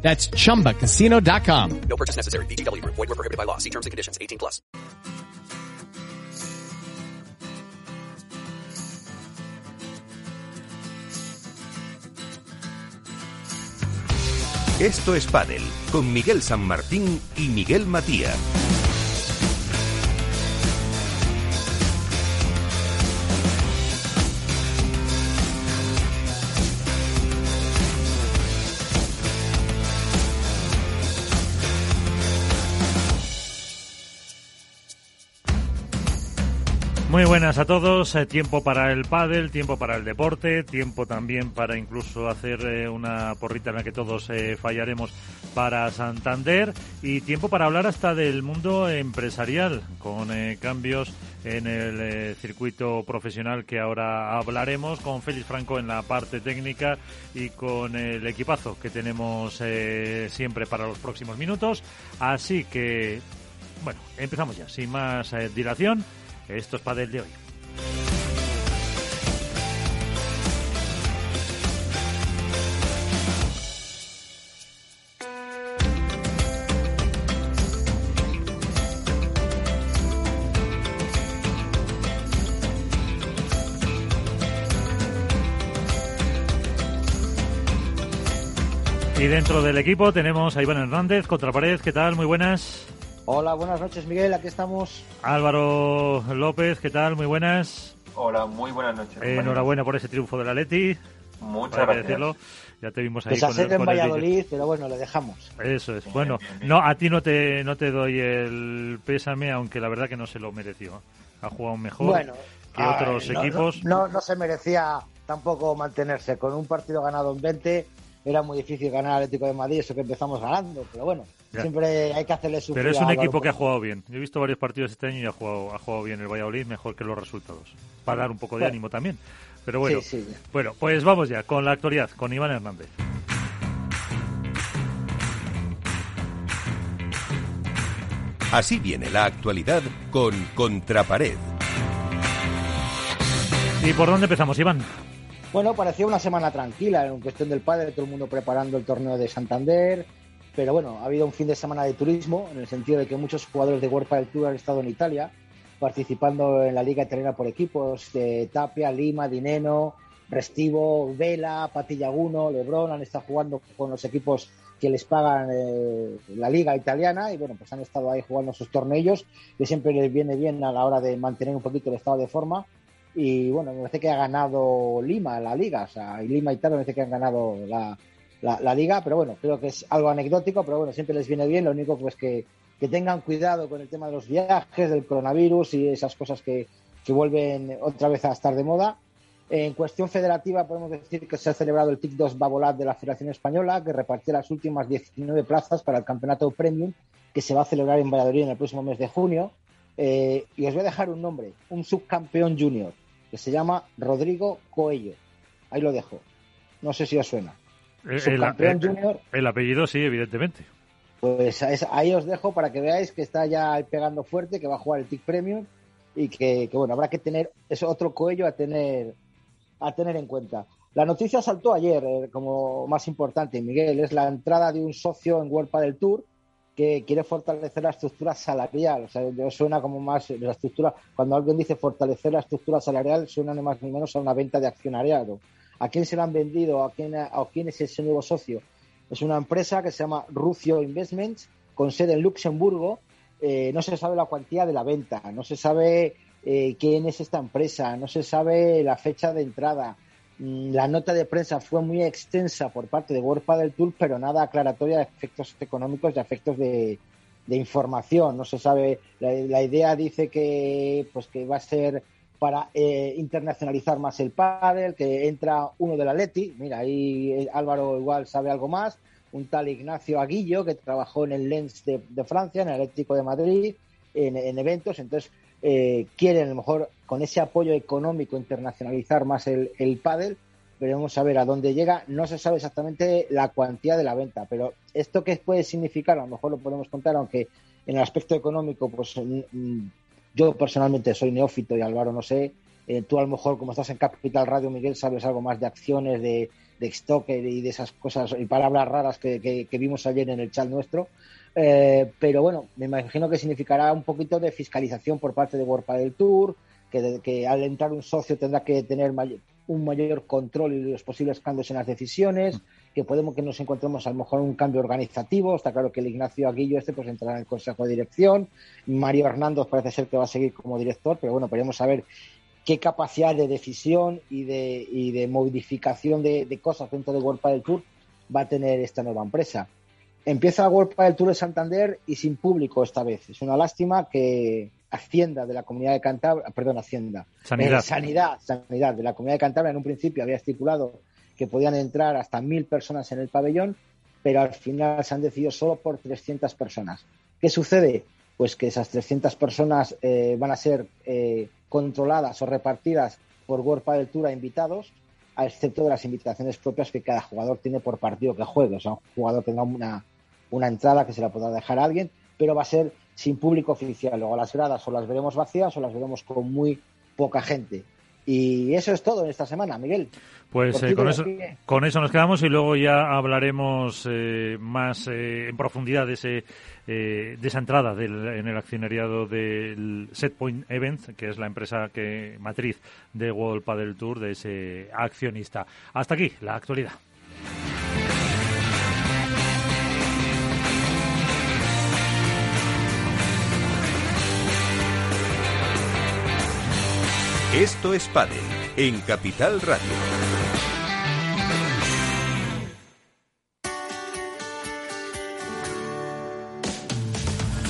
That's chumbacasino.com. No purchase necessary. BGW. Void were prohibited by law. See terms and conditions. 18 plus. Esto es Padel con Miguel San Martín y Miguel Matías. Muy buenas a todos. Eh, tiempo para el pádel, tiempo para el deporte, tiempo también para incluso hacer eh, una porrita en la que todos eh, fallaremos para Santander y tiempo para hablar hasta del mundo empresarial con cambios en el circuito profesional que ahora hablaremos con Félix Franco en la parte técnica y con el equipazo que tenemos siempre para los próximos minutos. Así que, bueno, empezamos ya, sin más dilación. Esto es Padel de hoy. Y dentro del equipo tenemos a Iván Hernández, Contrapared, ¿qué tal? Muy buenas. Hola, buenas noches, Miguel. Aquí estamos. Álvaro López, ¿qué tal? Muy buenas. Hola, muy buenas noches. enhorabuena por ese triunfo de la Leti. Muchas gracias. Decirlo. Ya te vimos ahí con, el, en Valladolid, pero bueno, le dejamos. Eso es. bueno, no a ti no te no te doy el pésame, aunque la verdad que no se lo mereció. Ha jugado mejor que otros equipos. No, no, se merecía tampoco mantenerse. Con un partido ganado en 20 era muy difícil ganar al Atlético de Madrid, eso que empezamos ganando, pero bueno. Siempre hay que hacerle su Pero es un equipo que ha jugado bien. Yo he visto varios partidos este año y ha jugado, ha jugado bien el Valladolid, mejor que los resultados. Para dar un poco de ánimo también. Pero bueno, bueno, pues vamos ya con la actualidad, con Iván Hernández. Así viene la actualidad con Contrapared. ¿Y por dónde empezamos, Iván? Bueno, parecía una semana tranquila en cuestión del padre, todo el mundo preparando el torneo de Santander, pero bueno, ha habido un fin de semana de turismo, en el sentido de que muchos jugadores de World del Tour han estado en Italia, participando en la Liga Italiana por equipos Tapia, Lima, Dineno, Restivo, Vela, Patillaguno, Lebron, han estado jugando con los equipos que les pagan eh, la liga italiana y bueno, pues han estado ahí jugando sus torneos que siempre les viene bien a la hora de mantener un poquito el estado de forma y bueno, me parece que ha ganado Lima la liga, o sea, y Lima y Italia me parece que han ganado la, la, liga, pero bueno, creo que es algo anecdótico, pero bueno, siempre les viene bien, lo único pues que, que tengan cuidado con el tema de los viajes, del coronavirus y esas cosas que, que vuelven otra vez a estar de moda. En cuestión federativa podemos decir que se ha celebrado el TIC 2 Babolat de la Federación Española, que repartió las últimas 19 plazas para el campeonato premium que se va a celebrar en Valladolid en el próximo mes de junio. Eh, y os voy a dejar un nombre, un subcampeón junior, que se llama Rodrigo Coello. Ahí lo dejo. No sé si os suena. Eh, el, el, junior. El apellido sí, evidentemente. Pues ahí os dejo para que veáis que está ya pegando fuerte, que va a jugar el TIC Premium y que, bueno, habrá que tener es otro cuello a tener a tener en cuenta. La noticia saltó ayer eh, como más importante, Miguel, es la entrada de un socio en World del Tour que quiere fortalecer la estructura salarial. O sea, suena como más la estructura. Cuando alguien dice fortalecer la estructura salarial, suena ni más ni menos a una venta de accionariado. ¿A quién se lo han vendido? ¿A quién, a quién es ese nuevo socio? Es una empresa que se llama Rucio Investments, con sede en Luxemburgo. Eh, no se sabe la cuantía de la venta, no se sabe eh, quién es esta empresa, no se sabe la fecha de entrada. Mm, la nota de prensa fue muy extensa por parte de World del Tour, pero nada aclaratoria de efectos económicos y efectos de, información. No se sabe. La, idea dice que, pues, que va a ser para eh, internacionalizar más el pádel, que entra uno de la Leti, mira, ahí eh, Álvaro igual sabe algo más, un tal Ignacio Aguillo, que trabajó en el Lens de, Francia, en el Atlético de Madrid, en, eventos, entonces eh, quieren a lo mejor con ese apoyo económico internacionalizar más el, el pádel, veremos a ver a dónde llega. No se sabe exactamente la cuantía de la venta, pero esto qué puede significar, a lo mejor lo podemos contar, aunque en el aspecto económico, pues yo personalmente soy neófito y Álvaro no sé. Eh, tú a lo mejor, como estás en Capital Radio, Miguel, sabes algo más de acciones, de, de Stoker y de esas cosas y palabras raras que, vimos ayer en el chat nuestro. Eh, pero bueno, me imagino que significará un poquito de fiscalización por parte de World del Tour, que, al entrar un socio tendrá que tener un mayor control y los posibles cambios en las decisiones, que podemos que nos encontremos a lo mejor un cambio organizativo. Está claro que el Ignacio Aguillo este pues entrará en el Consejo de Dirección. Mario Hernández parece ser que va a seguir como director, pero bueno, podemos saber qué capacidad de decisión y de, y de modificación de, cosas dentro de World del Tour va a tener esta nueva empresa. Empieza World del Tour de Santander y sin público esta vez. Es una lástima que Hacienda de la Comunidad de Cantabria, perdón, Hacienda, Sanidad. Eh, sanidad, Sanidad de la Comunidad de Cantabria en un principio había estipulado que podían entrar hasta mil personas en el pabellón, pero al final se han decidido solo por 300 personas. ¿Qué sucede? Pues que esas 300 personas eh, van a ser eh, controladas o repartidas por World del Tour a invitados, a excepto de las invitaciones propias que cada jugador tiene por partido que juegue. O sea, un jugador tendrá una, una entrada que se la podrá dejar a alguien, pero va a ser sin público oficial. Luego las gradas o las veremos vacías o las veremos con muy poca gente. Y eso es todo en esta semana, Miguel. Pues eh, con, eso, con eso nos quedamos y luego ya hablaremos eh, más eh, en profundidad de, ese, de esa entrada del, en el accionariado del Setpoint Events, que es la empresa que matriz de World Padel Tour, de ese accionista. Hasta aquí la actualidad. Esto es Padel en Capital Radio.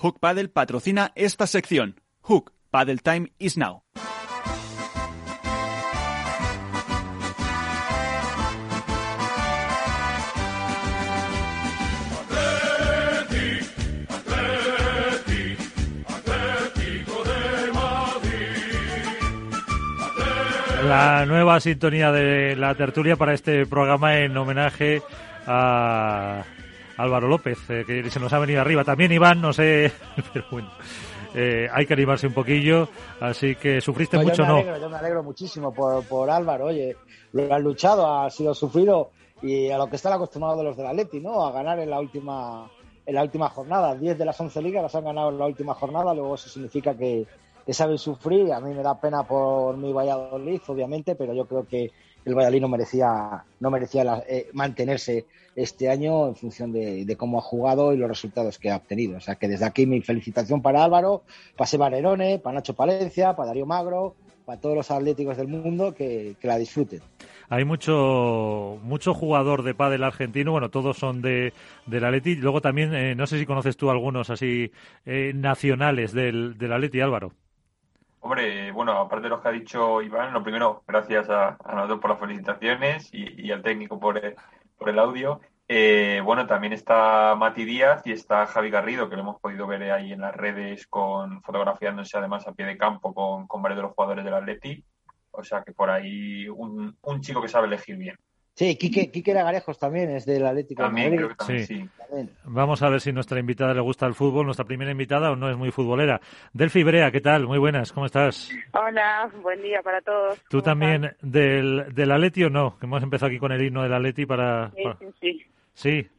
Hook Paddle patrocina esta sección. Hook Paddle Time is now. La nueva sintonía de la tertulia para este programa en homenaje a Álvaro López, eh, que se nos ha venido arriba. También Iván, no sé, pero bueno. Eh, hay que animarse un poquillo, así que sufriste mucho, ¿no? Yo me alegro muchísimo por, por Álvaro, oye, lo han luchado, ha sido sufrido y a lo que están acostumbrados de los del Atleti, ¿no? A ganar en la última en la última jornada. 10 de las 11 ligas las han ganado en la última jornada, luego eso significa que, que saben sufrir. A mí me da pena por mi Valladolid, obviamente, pero yo creo que el Valladolid no merecía, no merecía eh, mantenerse este año en función de, cómo ha jugado y los resultados que ha obtenido. O sea que desde aquí mi felicitación para Álvaro, para Seba Nerone, para Nacho Palencia, para Darío Magro, para todos los atléticos del mundo que, la disfruten. Hay mucho mucho jugador de pádel argentino, bueno, todos son de del Atleti. Luego también, eh, no sé si conoces tú algunos así eh, nacionales del, del Atleti, Álvaro. Hombre, bueno, aparte de lo que ha dicho Iván, lo primero, gracias a, nosotros por las felicitaciones y, al técnico por el, por el audio. Eh, bueno, también está Mati Díaz y está Javi Garrido, que lo hemos podido ver ahí en las redes con fotografiándose además a pie de campo con, con varios de los jugadores del Atleti. O sea que por ahí un, un chico que sabe elegir bien. Sí, Quique, Quique Lagarejos también es del Atlético también, Creo que también, sí. Vamos a ver si nuestra invitada le gusta el fútbol, nuestra primera invitada o no es muy futbolera. Delfi Brea, ¿qué tal? Muy buenas, ¿cómo estás? Hola, buen día para todos. ¿Tú también del, del Atleti o no? Que hemos empezado aquí con el himno del Atleti para... Sí, sí. Sí.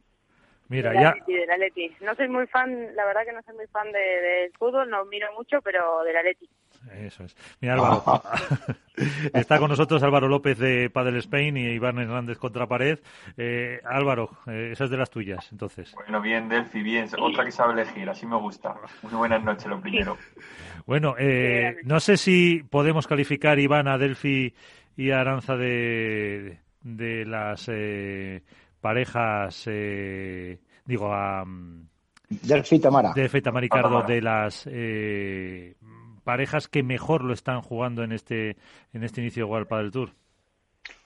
Mira, del ya... Atleti, del Atleti. No soy muy fan, la verdad que no soy muy fan del de, fútbol, no miro mucho, pero del Atleti. Eso es. Mira, Álvaro, está con nosotros Álvaro López de Padel Spain y Iván Hernández contra pared. Eh, Álvaro, eh, esa es de las tuyas, entonces. Bueno, bien, Delphi, bien. Otra que sabe elegir, así me gusta. Muy buenas noches, lo primero. Bueno, eh, no sé si podemos calificar, Iván, a Delphi y a Aranza de, de las eh, parejas, eh, digo, a... mm, Delphi Tamara. de Tamara y Cardo de las eh, parejas que mejor lo están jugando en este en este inicio de World Padel Tour.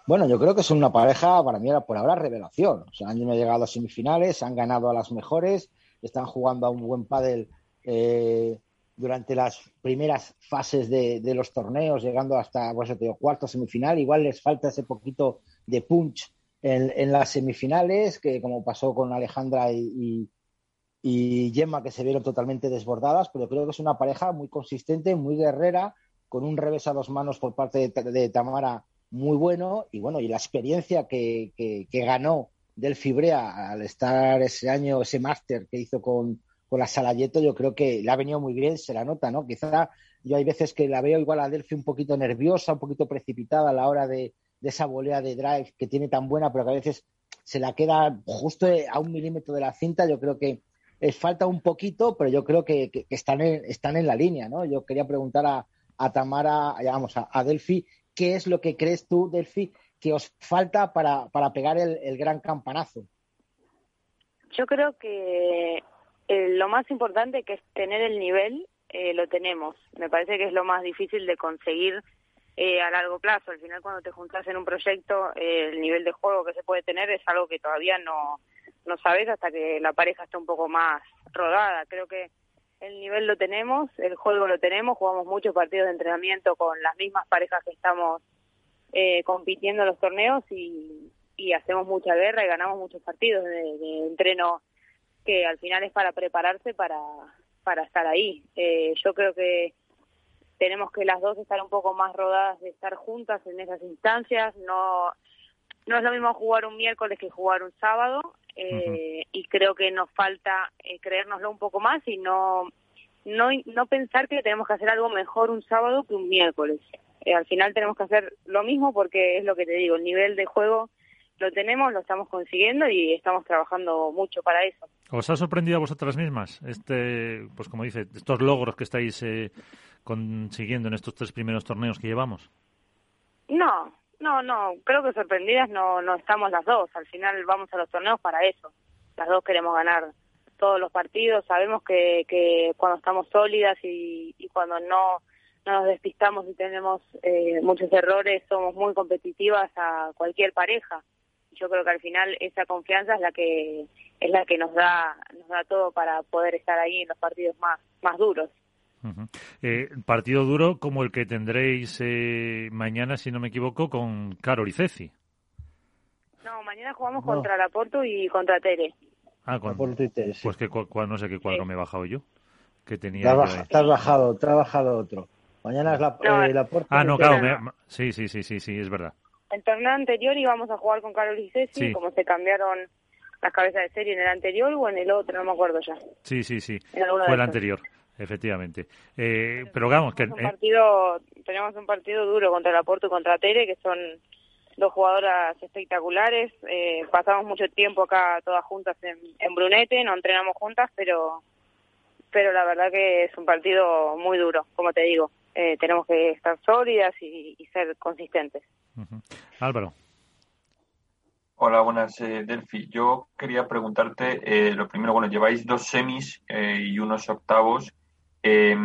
Bueno, yo creo que son una pareja, para mí, por ahora, revelación. O sea, han llegado a semifinales, han ganado a las mejores, están jugando a un buen pádel eh, durante las primeras fases de, los torneos, llegando hasta, pues, digo, cuarto semifinal. Igual les falta ese poquito de punch en, las semifinales, que como pasó con Alejandra y, y Gemma, que se vieron totalmente desbordadas, pero creo que es una pareja muy consistente, muy guerrera, con un revés a dos manos por parte de, Tamara muy bueno y bueno, y la experiencia que, que, que ganó del Fibrea al estar ese año, ese máster que hizo con, con la Salayeto, yo creo que le ha venido muy bien, se la nota, ¿no? Quizá yo hay veces que la veo igual a Delphi un poquito nerviosa, un poquito precipitada a la hora de, de esa volea de drive que tiene tan buena, pero que a veces se la queda justo a un milímetro de la cinta. Yo creo que les falta un poquito, pero yo creo que, que, están, en, están en la línea, ¿no? Yo quería preguntar a, a Tamara, vamos, a, a Delphi, ¿qué es lo que crees tú, Delphi, que os falta para, para pegar el, el gran campanazo? Yo creo que eh, lo más importante que es tener el nivel, eh, lo tenemos. Me parece que es lo más difícil de conseguir eh, a largo plazo. Al final, cuando te juntas en un proyecto, eh, el nivel de juego que se puede tener es algo que todavía no, no sabes hasta que la pareja está un poco más rodada. Creo que el nivel lo tenemos, el juego lo tenemos, jugamos muchos partidos de entrenamiento con las mismas parejas que estamos eh, compitiendo en los torneos y, y hacemos mucha guerra y ganamos muchos partidos de, de entreno que al final es para prepararse para, para estar ahí. Eh, yo creo que tenemos que las dos estar un poco más rodadas de estar juntas en esas instancias. No, no es lo mismo jugar un miércoles que jugar un sábado eh, y creo que nos falta eh, creérnoslo un poco más y no, no, no pensar que tenemos que hacer algo mejor un sábado que un miércoles. Eh, al final tenemos que hacer lo mismo porque es lo que te digo, el nivel de juego lo tenemos, lo estamos consiguiendo y estamos trabajando mucho para eso. ¿Os ha sorprendido a vosotras mismas este, pues como dice, estos logros que estáis eh, consiguiendo en estos tres primeros torneos que llevamos? No, no, no, creo que sorprendidas no, no estamos las dos. Al final vamos a los torneos para eso. Las dos queremos ganar todos los partidos. Sabemos que, que cuando estamos sólidas y, y cuando no, no nos despistamos y tenemos eh, muchos errores, somos muy competitivas a cualquier pareja. Yo creo que al final esa confianza es la que es la que nos da nos da todo para poder estar ahí en los partidos más más duros. Uh -huh. eh, partido duro como el que tendréis eh, mañana, si no me equivoco, con Carol y Ceci. No, mañana jugamos no. contra la Porto y contra Tere. Ah, con, Tere, sí. Pues que no sé qué cuadro sí. me he bajado yo. Que tenía. Te baja, te has bajado, te has bajado otro. Mañana es la, no, eh, la Porto. Ah, no, claro. Me, sí, sí, sí, sí, sí, es verdad. El torneo anterior íbamos a jugar con Carol y Ceci, sí. como se cambiaron las cabezas de serie en el anterior o en el otro, no me acuerdo ya. Sí, sí, sí. Fue el anterior. Efectivamente. Eh, pero vamos, que... Un partido, tenemos un partido duro contra la Porto y contra Tere, que son dos jugadoras espectaculares. Eh, pasamos mucho tiempo acá todas juntas en, en, Brunete, no entrenamos juntas, pero, pero la verdad que es un partido muy duro, como te digo. Eh, tenemos que estar sólidas y, y ser consistentes. Uh -huh. Álvaro. Hola, buenas, eh, Delphi. Yo quería preguntarte, eh, lo primero, bueno, lleváis dos semis eh, y unos octavos. Eh,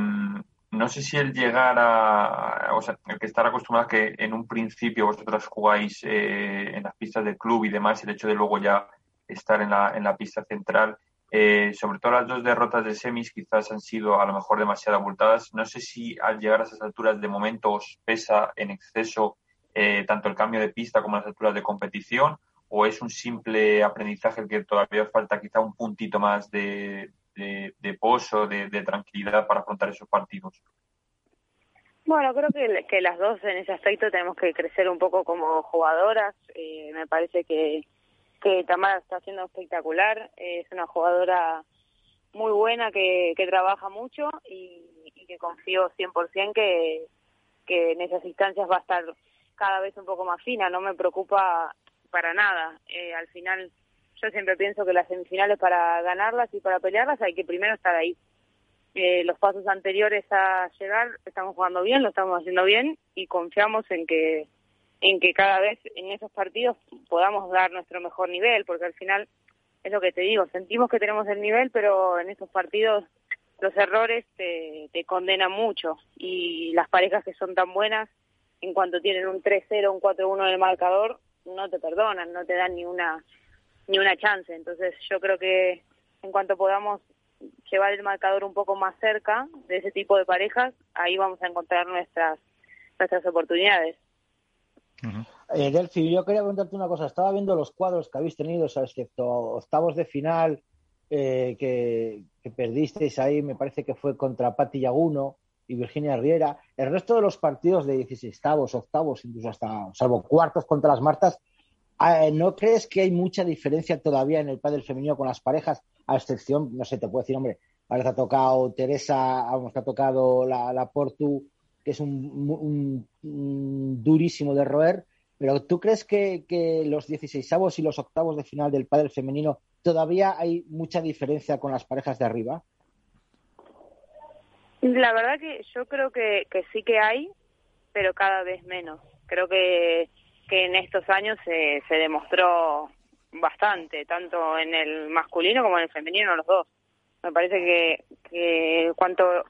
no sé si el llegar a, o sea, el que estar acostumbrado a que en un principio vosotras jugáis eh, en las pistas del club y demás, el hecho de luego ya estar en la, en la pista central, eh, sobre todo las dos derrotas de semis quizás han sido a lo mejor demasiado abultadas. No sé si al llegar a esas alturas de momento os pesa en exceso eh, tanto el cambio de pista como las alturas de competición o es un simple aprendizaje el que todavía falta quizá un puntito más de, de, de pozo, de, tranquilidad para afrontar esos partidos? Bueno, creo que, las dos en ese aspecto tenemos que crecer un poco como jugadoras. Eh, me parece que, que Tamara está haciendo espectacular. Es una jugadora muy buena que, que trabaja mucho y, y, que confío 100% que, que en esas instancias va a estar cada vez un poco más fina, no me preocupa para nada. Eh, al final yo siempre pienso que las semifinales para ganarlas y para pelearlas hay que primero estar ahí. Eh, los pasos anteriores a llegar estamos jugando bien, lo estamos haciendo bien y confiamos en que en que cada vez en esos partidos podamos dar nuestro mejor nivel, porque al final es lo que te digo, sentimos que tenemos el nivel, pero en esos partidos los errores te, te condenan mucho y las parejas que son tan buenas, en cuanto tienen un 3-0, un 4-1 en el marcador, no te perdonan, no te dan ni una ni una chance. Entonces yo creo que en cuanto podamos llevar el marcador un poco más cerca de ese tipo de parejas, ahí vamos a encontrar nuestras nuestras oportunidades. Eh, Delphi, yo quería preguntarte una cosa. Estaba viendo los cuadros que habéis tenido, excepto octavos de final eh, que, que, perdisteis ahí, me parece que fue contra Pati Yaguno y Virginia Riera. El resto de los partidos de 16 octavos, incluso hasta, salvo cuartos contra las Martas, ¿no crees que hay mucha diferencia todavía en el pádel femenino con las parejas? A excepción, no sé, te puedo decir, hombre, ahora te ha tocado Teresa, vamos, ha tocado la, la Portu, que es un, un, un, durísimo de roer, pero ¿tú crees que, que los 16 y los octavos de final del pádel femenino todavía hay mucha diferencia con las parejas de arriba? La verdad que yo creo que, que sí que hay, pero cada vez menos. Creo que, que en estos años se, demostró bastante, tanto en el masculino como en el femenino, los dos. Me parece que, que cuanto,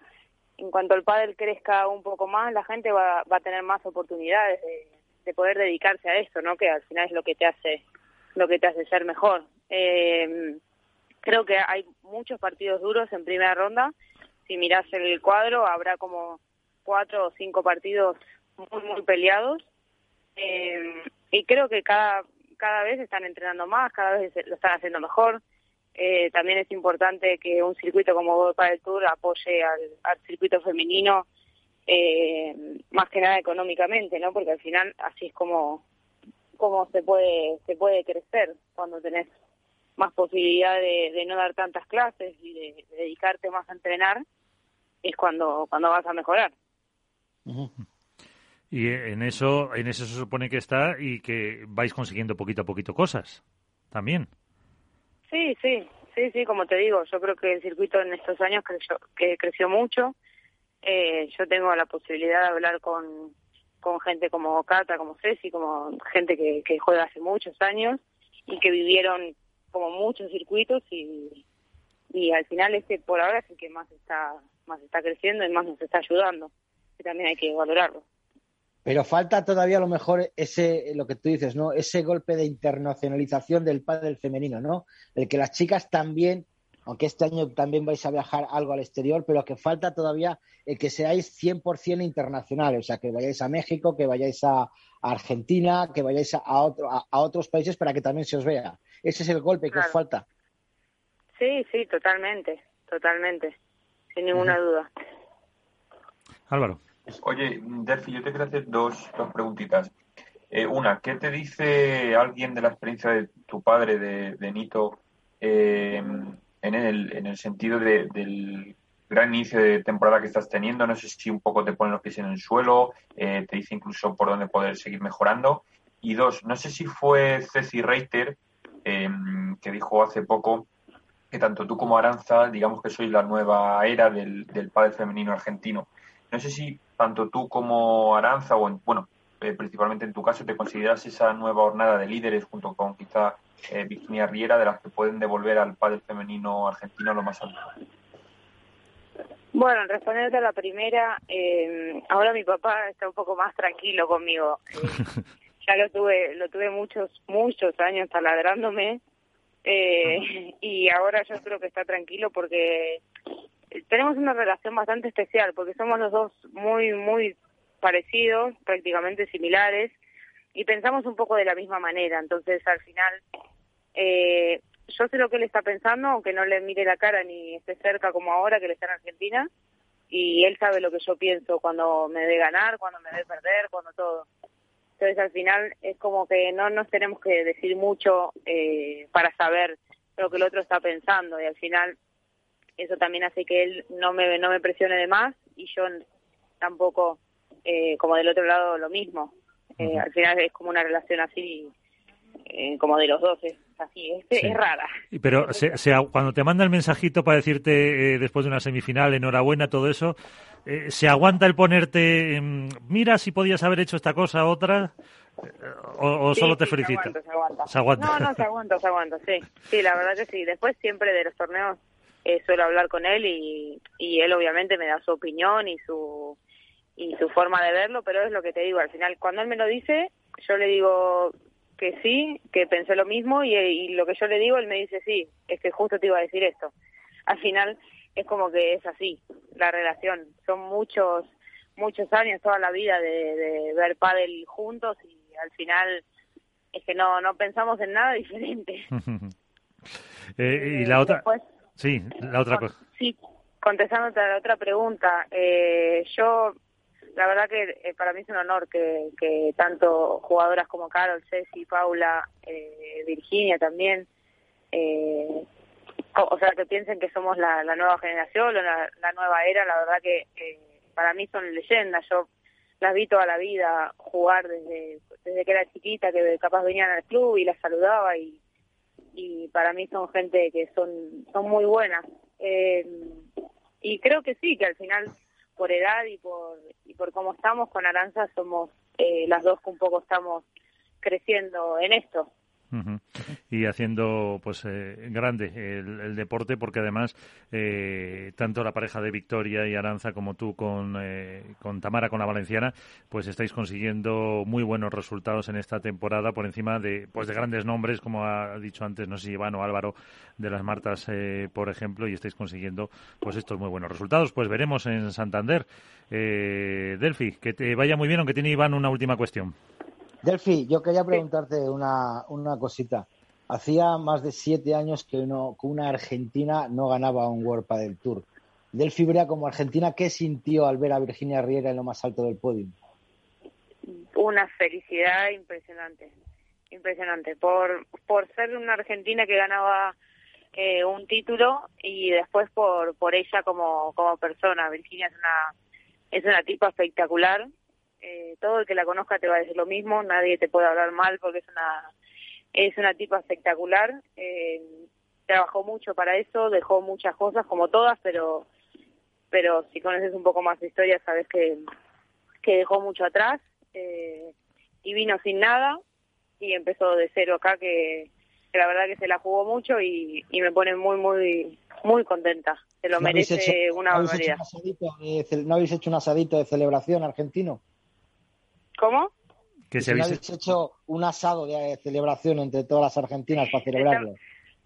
en cuanto el pádel crezca un poco más, la gente va, va a tener más oportunidades de, de, poder dedicarse a esto, ¿no? Que al final es lo que te hace, lo que te hace ser mejor. Eh, creo que hay muchos partidos duros en primera ronda. Si miras el cuadro, habrá como cuatro o cinco partidos muy, muy peleados. Eh, y creo que cada cada vez están entrenando más, cada vez lo están haciendo mejor. Eh, también es importante que un circuito como World del Tour apoye al, circuito femenino, eh, más que nada económicamente, ¿no? Porque al final así es como, como se puede se puede crecer cuando tenés más posibilidad de, no dar tantas clases y de, de, dedicarte más a entrenar, es cuando, cuando vas a mejorar. Y en eso, en eso se supone que está y que vais consiguiendo poquito a poquito cosas también. Sí, sí, sí, sí, como te digo, yo creo que el circuito en estos años creció, que creció mucho. Eh, yo tengo la posibilidad de hablar con, con gente como Cata, como Ceci, como gente que, que juega hace muchos años y que vivieron como muchos circuitos y, y al final este por ahora es el que más está más está creciendo y más nos está ayudando y también hay que valorarlo pero falta todavía a lo mejor ese lo que tú dices no ese golpe de internacionalización del pádel femenino no el que las chicas también aunque este año también vais a viajar algo al exterior pero que falta todavía el que seáis 100% internacionales o sea que vayáis a México que vayáis a, Argentina que vayáis a, a, otro, a, a, otros países para que también se os vea. Ese es el golpe claro. que os falta. Sí sí totalmente totalmente sin ninguna uh -huh. duda. Álvaro Oye, Delphi, yo te quiero hacer dos, dos preguntitas. Eh, una, ¿qué te dice alguien de la experiencia de tu padre, de, de Nito, eh, en, el, en el sentido de, del gran inicio de temporada que estás teniendo? No sé si un poco te ponen los pies en el suelo, eh, te dice incluso por dónde poder seguir mejorando. Y dos, no sé si fue Ceci Reiter que dijo hace poco que tanto tú como Aranza, digamos que sois la nueva era del, del padre femenino argentino. No sé si tanto tú como Aranza, o en, bueno, eh, principalmente en tu caso, te consideras esa nueva jornada de líderes junto con quizá eh, Virginia Riera, de las que pueden devolver al padre femenino argentino lo más alto. Bueno, en responderte a la primera, eh, ahora mi papá está un poco más tranquilo conmigo. Ya lo tuve, lo tuve muchos, muchos años taladrándome eh, y ahora yo creo que está tranquilo porque tenemos una relación bastante especial porque somos los dos muy, muy parecidos, prácticamente similares, y pensamos un poco de la misma manera. Entonces, al final, eh, yo sé lo que él está pensando, aunque no le mire la cara ni esté cerca como ahora, que él está en Argentina, y él sabe lo que yo pienso cuando me debe ganar, cuando me debe perder, cuando todo. Entonces, al final, es como que no nos tenemos que decir mucho eh, para saber lo que el otro está pensando, y al final eso también hace que él no me no me presione de más y yo tampoco, eh, como del otro lado, lo mismo. Eh, Al final es como una relación así, eh, como de los dos, es así, es, Sí. es rara. Pero se- se- cuando te manda el mensajito para decirte eh, después de una semifinal, enhorabuena, todo eso, eh, ¿se aguanta el ponerte, mira si podías haber hecho esta cosa, otra? ¿O, o Sí, solo te sí, felicita? Se aguanta, se aguanta. Se aguanta. No, no, se aguanta, se aguanta, sí. Sí, la verdad que sí. Después siempre de los torneos eh, suelo hablar con él y, y él obviamente me da su opinión y su y su forma de verlo, pero es lo que te digo, al final cuando él me lo dice, yo le digo que sí, que pensé lo mismo y, y lo que yo le digo, él me dice sí, es que justo te iba a decir esto. Al final es como que es así la relación. Son muchos muchos años, toda la vida de, de ver pádel juntos y al final es que no no pensamos en nada diferente. Eh, y la otra, Después, sí, la otra cosa. Sí, contestándote a la otra pregunta, eh, yo, la verdad que eh, para mí es un honor que, que tanto jugadoras como Carol, Ceci, Paula, eh, Virginia también, eh, o, o sea, que piensen que somos la, la nueva generación, la, la nueva era, la verdad que eh, para mí son leyendas. Yo las vi toda la vida jugar desde, desde que era chiquita, que capaz venían al club y las saludaba y, y para mí son gente que son, son muy buenas. Eh, y creo que sí, que al final por edad y por, y por cómo estamos con Aranza somos eh, las dos que un poco estamos creciendo en esto. Ujú. Y haciendo pues eh, grande el, el deporte porque además eh, tanto la pareja de Victoria y Aranza como tú con, eh, con Tamara con la Valenciana pues estáis consiguiendo muy buenos resultados en esta temporada por encima de pues de grandes nombres como ha dicho antes no sé si Iván o Álvaro de las Martas eh, por ejemplo y estáis consiguiendo pues estos muy buenos resultados. Pues veremos en Santander. Eh, Delphi que te vaya muy bien aunque tiene Iván una última cuestión Delphi, yo quería preguntarte una, una cosita. Hacía más de siete años que, uno, que una argentina no ganaba un World Padel Tour. Delphi Brea, como argentina, ¿qué sintió al ver a Virginia Riera en lo más alto del podio? Una felicidad impresionante, impresionante. Por, por ser una argentina que ganaba eh, un título y después por, por ella como, como persona. Virginia es una, es una tipa espectacular. Eh, todo el que la conozca te va a decir lo mismo, nadie te puede hablar mal porque es una, es una tipa espectacular. Eh, trabajó mucho para eso, dejó muchas cosas como todas, pero pero si conoces un poco más de historia sabes que, que dejó mucho atrás eh, y vino sin nada y empezó de cero acá que, que la verdad que se la jugó mucho y, y me pone muy muy muy contenta se lo ¿No habéis merece hecho- una ¿no habéis, hecho barbaridad un asadito de ce- ¿No habéis hecho un asadito de celebración argentino? ¿Cómo? que ¿Y se si habéis hecho un asado de celebración entre todas las argentinas para celebrarlo?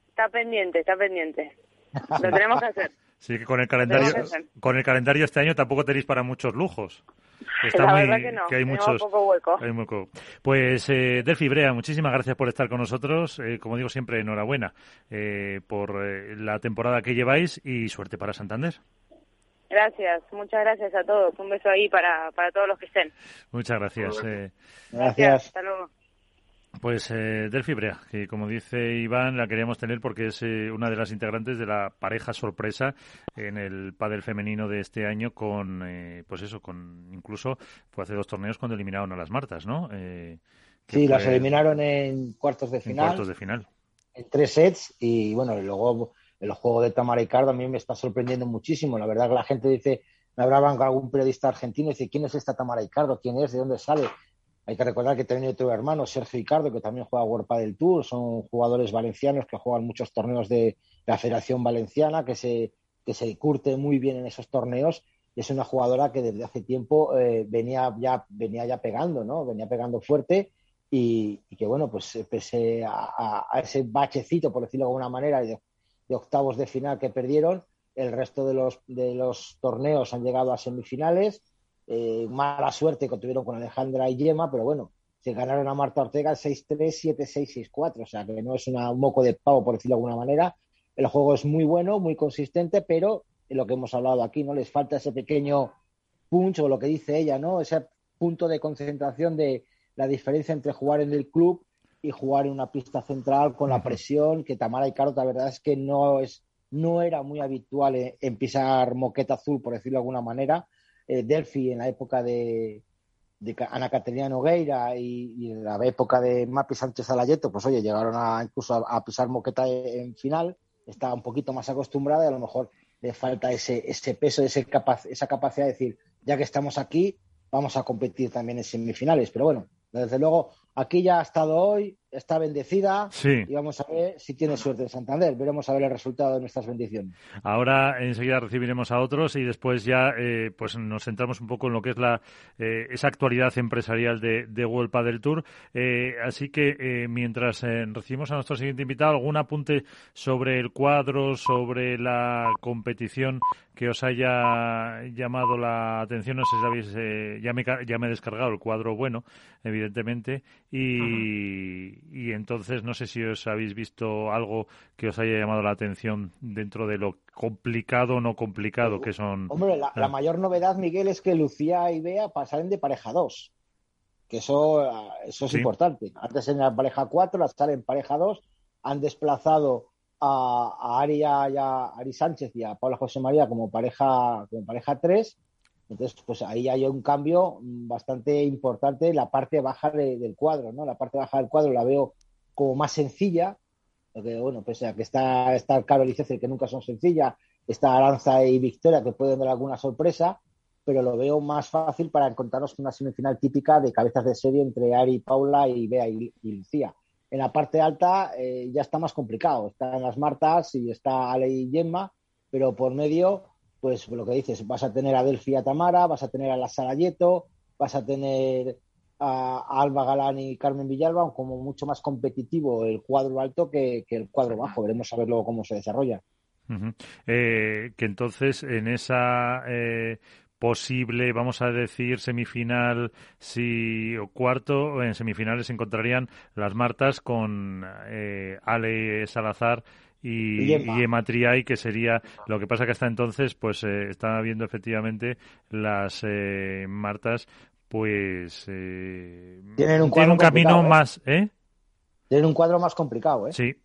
está pendiente está pendiente lo tenemos que hacer Sí, que con el calendario, que con el calendario este año tampoco tenéis para muchos lujos. La verdad que no, hay tenemos muchos. poco hueco. hay poco. Pues eh, Delphi Brea, muchísimas gracias por estar con nosotros. Eh, como digo siempre, enhorabuena eh, por eh, la temporada que lleváis y suerte para Santander. Gracias muchas gracias a todos un beso ahí para para todos los que estén Muchas gracias. eh. Gracias. hasta luego Pues eh, Delphi Brea, que como dice Iván, la queríamos tener porque es eh, una de las integrantes de la pareja sorpresa en el pádel femenino de este año con, eh, pues eso, con incluso fue hace dos torneos cuando eliminaron a las Martas, ¿no? Eh, Sí, las eliminaron en cuartos de en final. cuartos de final. en tres sets y bueno, luego el juego de Tamara Icardo a mí me está sorprendiendo muchísimo. La verdad que la gente dice, me hablaban con algún periodista argentino y dice, ¿quién es esta Tamara Icardo? ¿Quién es? ¿De dónde sale? Hay que recordar que tiene otro hermano, Sergio Icardo, que también juega World del Tour. Son jugadores valencianos que juegan muchos torneos de la Federación Valenciana, que se, que se curte muy bien en esos torneos. Y es una jugadora que desde hace tiempo eh, venía, ya, venía ya pegando, ¿no? Venía pegando fuerte y, y que bueno, pues pese a, a- ese bachecito, por decirlo de alguna manera, de, de octavos de final que perdieron, el resto de los, de los torneos han llegado a semifinales. Eh, mala suerte que tuvieron con Alejandra y Yema, pero bueno, se ganaron a Marta Ortega 6-3, 7-6, 6-4, o sea que no es una- un moco de pavo, por decirlo de alguna manera. El juego es muy bueno, muy consistente, pero lo que hemos hablado aquí, ¿no? Les falta ese pequeño punch o lo que dice ella, ¿no? Ese punto de concentración de la diferencia entre jugar en el club y jugar en una pista central con la presión que Tamara y Carlos, la verdad es que no es no era muy habitual en, en pisar moqueta azul, por decirlo de alguna manera. eh, Delphi en la época de, de Ana Caterina Nogueira y, en la época de Mapi Sánchez Alayeto, pues oye, llegaron a incluso a, pisar moqueta en final, está un poquito más acostumbrada y a lo mejor le falta ese, ese peso, ese esa capacidad de decir, ya que estamos aquí, vamos a competir también en semifinales. Pero bueno, desde luego, aquí ya ha estado hoy, está bendecida y vamos a ver si tiene suerte en Santander. Veremos a ver el resultado de nuestras bendiciones. Ahora enseguida recibiremos a otros y después ya eh, pues nos centramos un poco en lo que es la eh, esa actualidad empresarial de, de World Padel Tour. Eh, así que mientras recibimos a nuestro siguiente invitado, algún apunte sobre el cuadro, sobre la competición que os haya llamado la atención. No sé si sabéis, ya, me, ya me he descargado el cuadro bueno, evidentemente, y, y entonces no sé si os habéis visto algo que os haya llamado la atención dentro de lo complicado o no complicado que son. Hombre, la, ah. mayor novedad, Miguel, es que Lucía y Bea pasaron de pareja 2. Que eso, eso es importante. Antes en la pareja 4, las salen en pareja 2. Han desplazado a, a Ari, y a Ari Sánchez y a Paula José María como pareja, como pareja 3 entonces, pues ahí hay un cambio bastante importante en la parte baja del cuadro, ¿no? La parte baja del cuadro la veo como más sencilla, porque, bueno, pese a que está, está Carol y Cecil, que nunca son sencillas, está Aranza y Victoria, que pueden dar alguna sorpresa, pero lo veo más fácil para encontrarnos una semifinal típica de cabezas de serie entre Ari, Paula y Bea y, Lucía. En la parte alta eh, ya está más complicado. Están las Martas y está Ale y Gemma, pero por medio pues lo que dices, vas a tener a Delphi a Tamara, vas a tener a la Sarayeto, vas a tener a, Alba Galán y Carmen Villalba, como mucho más competitivo el cuadro alto que, el cuadro bajo. Veremos a ver luego cómo se desarrolla. Eh, que entonces en esa eh, posible, vamos a decir, semifinal si o cuarto, en semifinales se encontrarían las Martas con eh, Ale Salazar y, y que sería lo que pasa que hasta entonces pues eh, está viendo efectivamente las eh, Martas pues eh, tienen un, camino más ¿eh? tienen un cuadro más complicado ¿eh? sí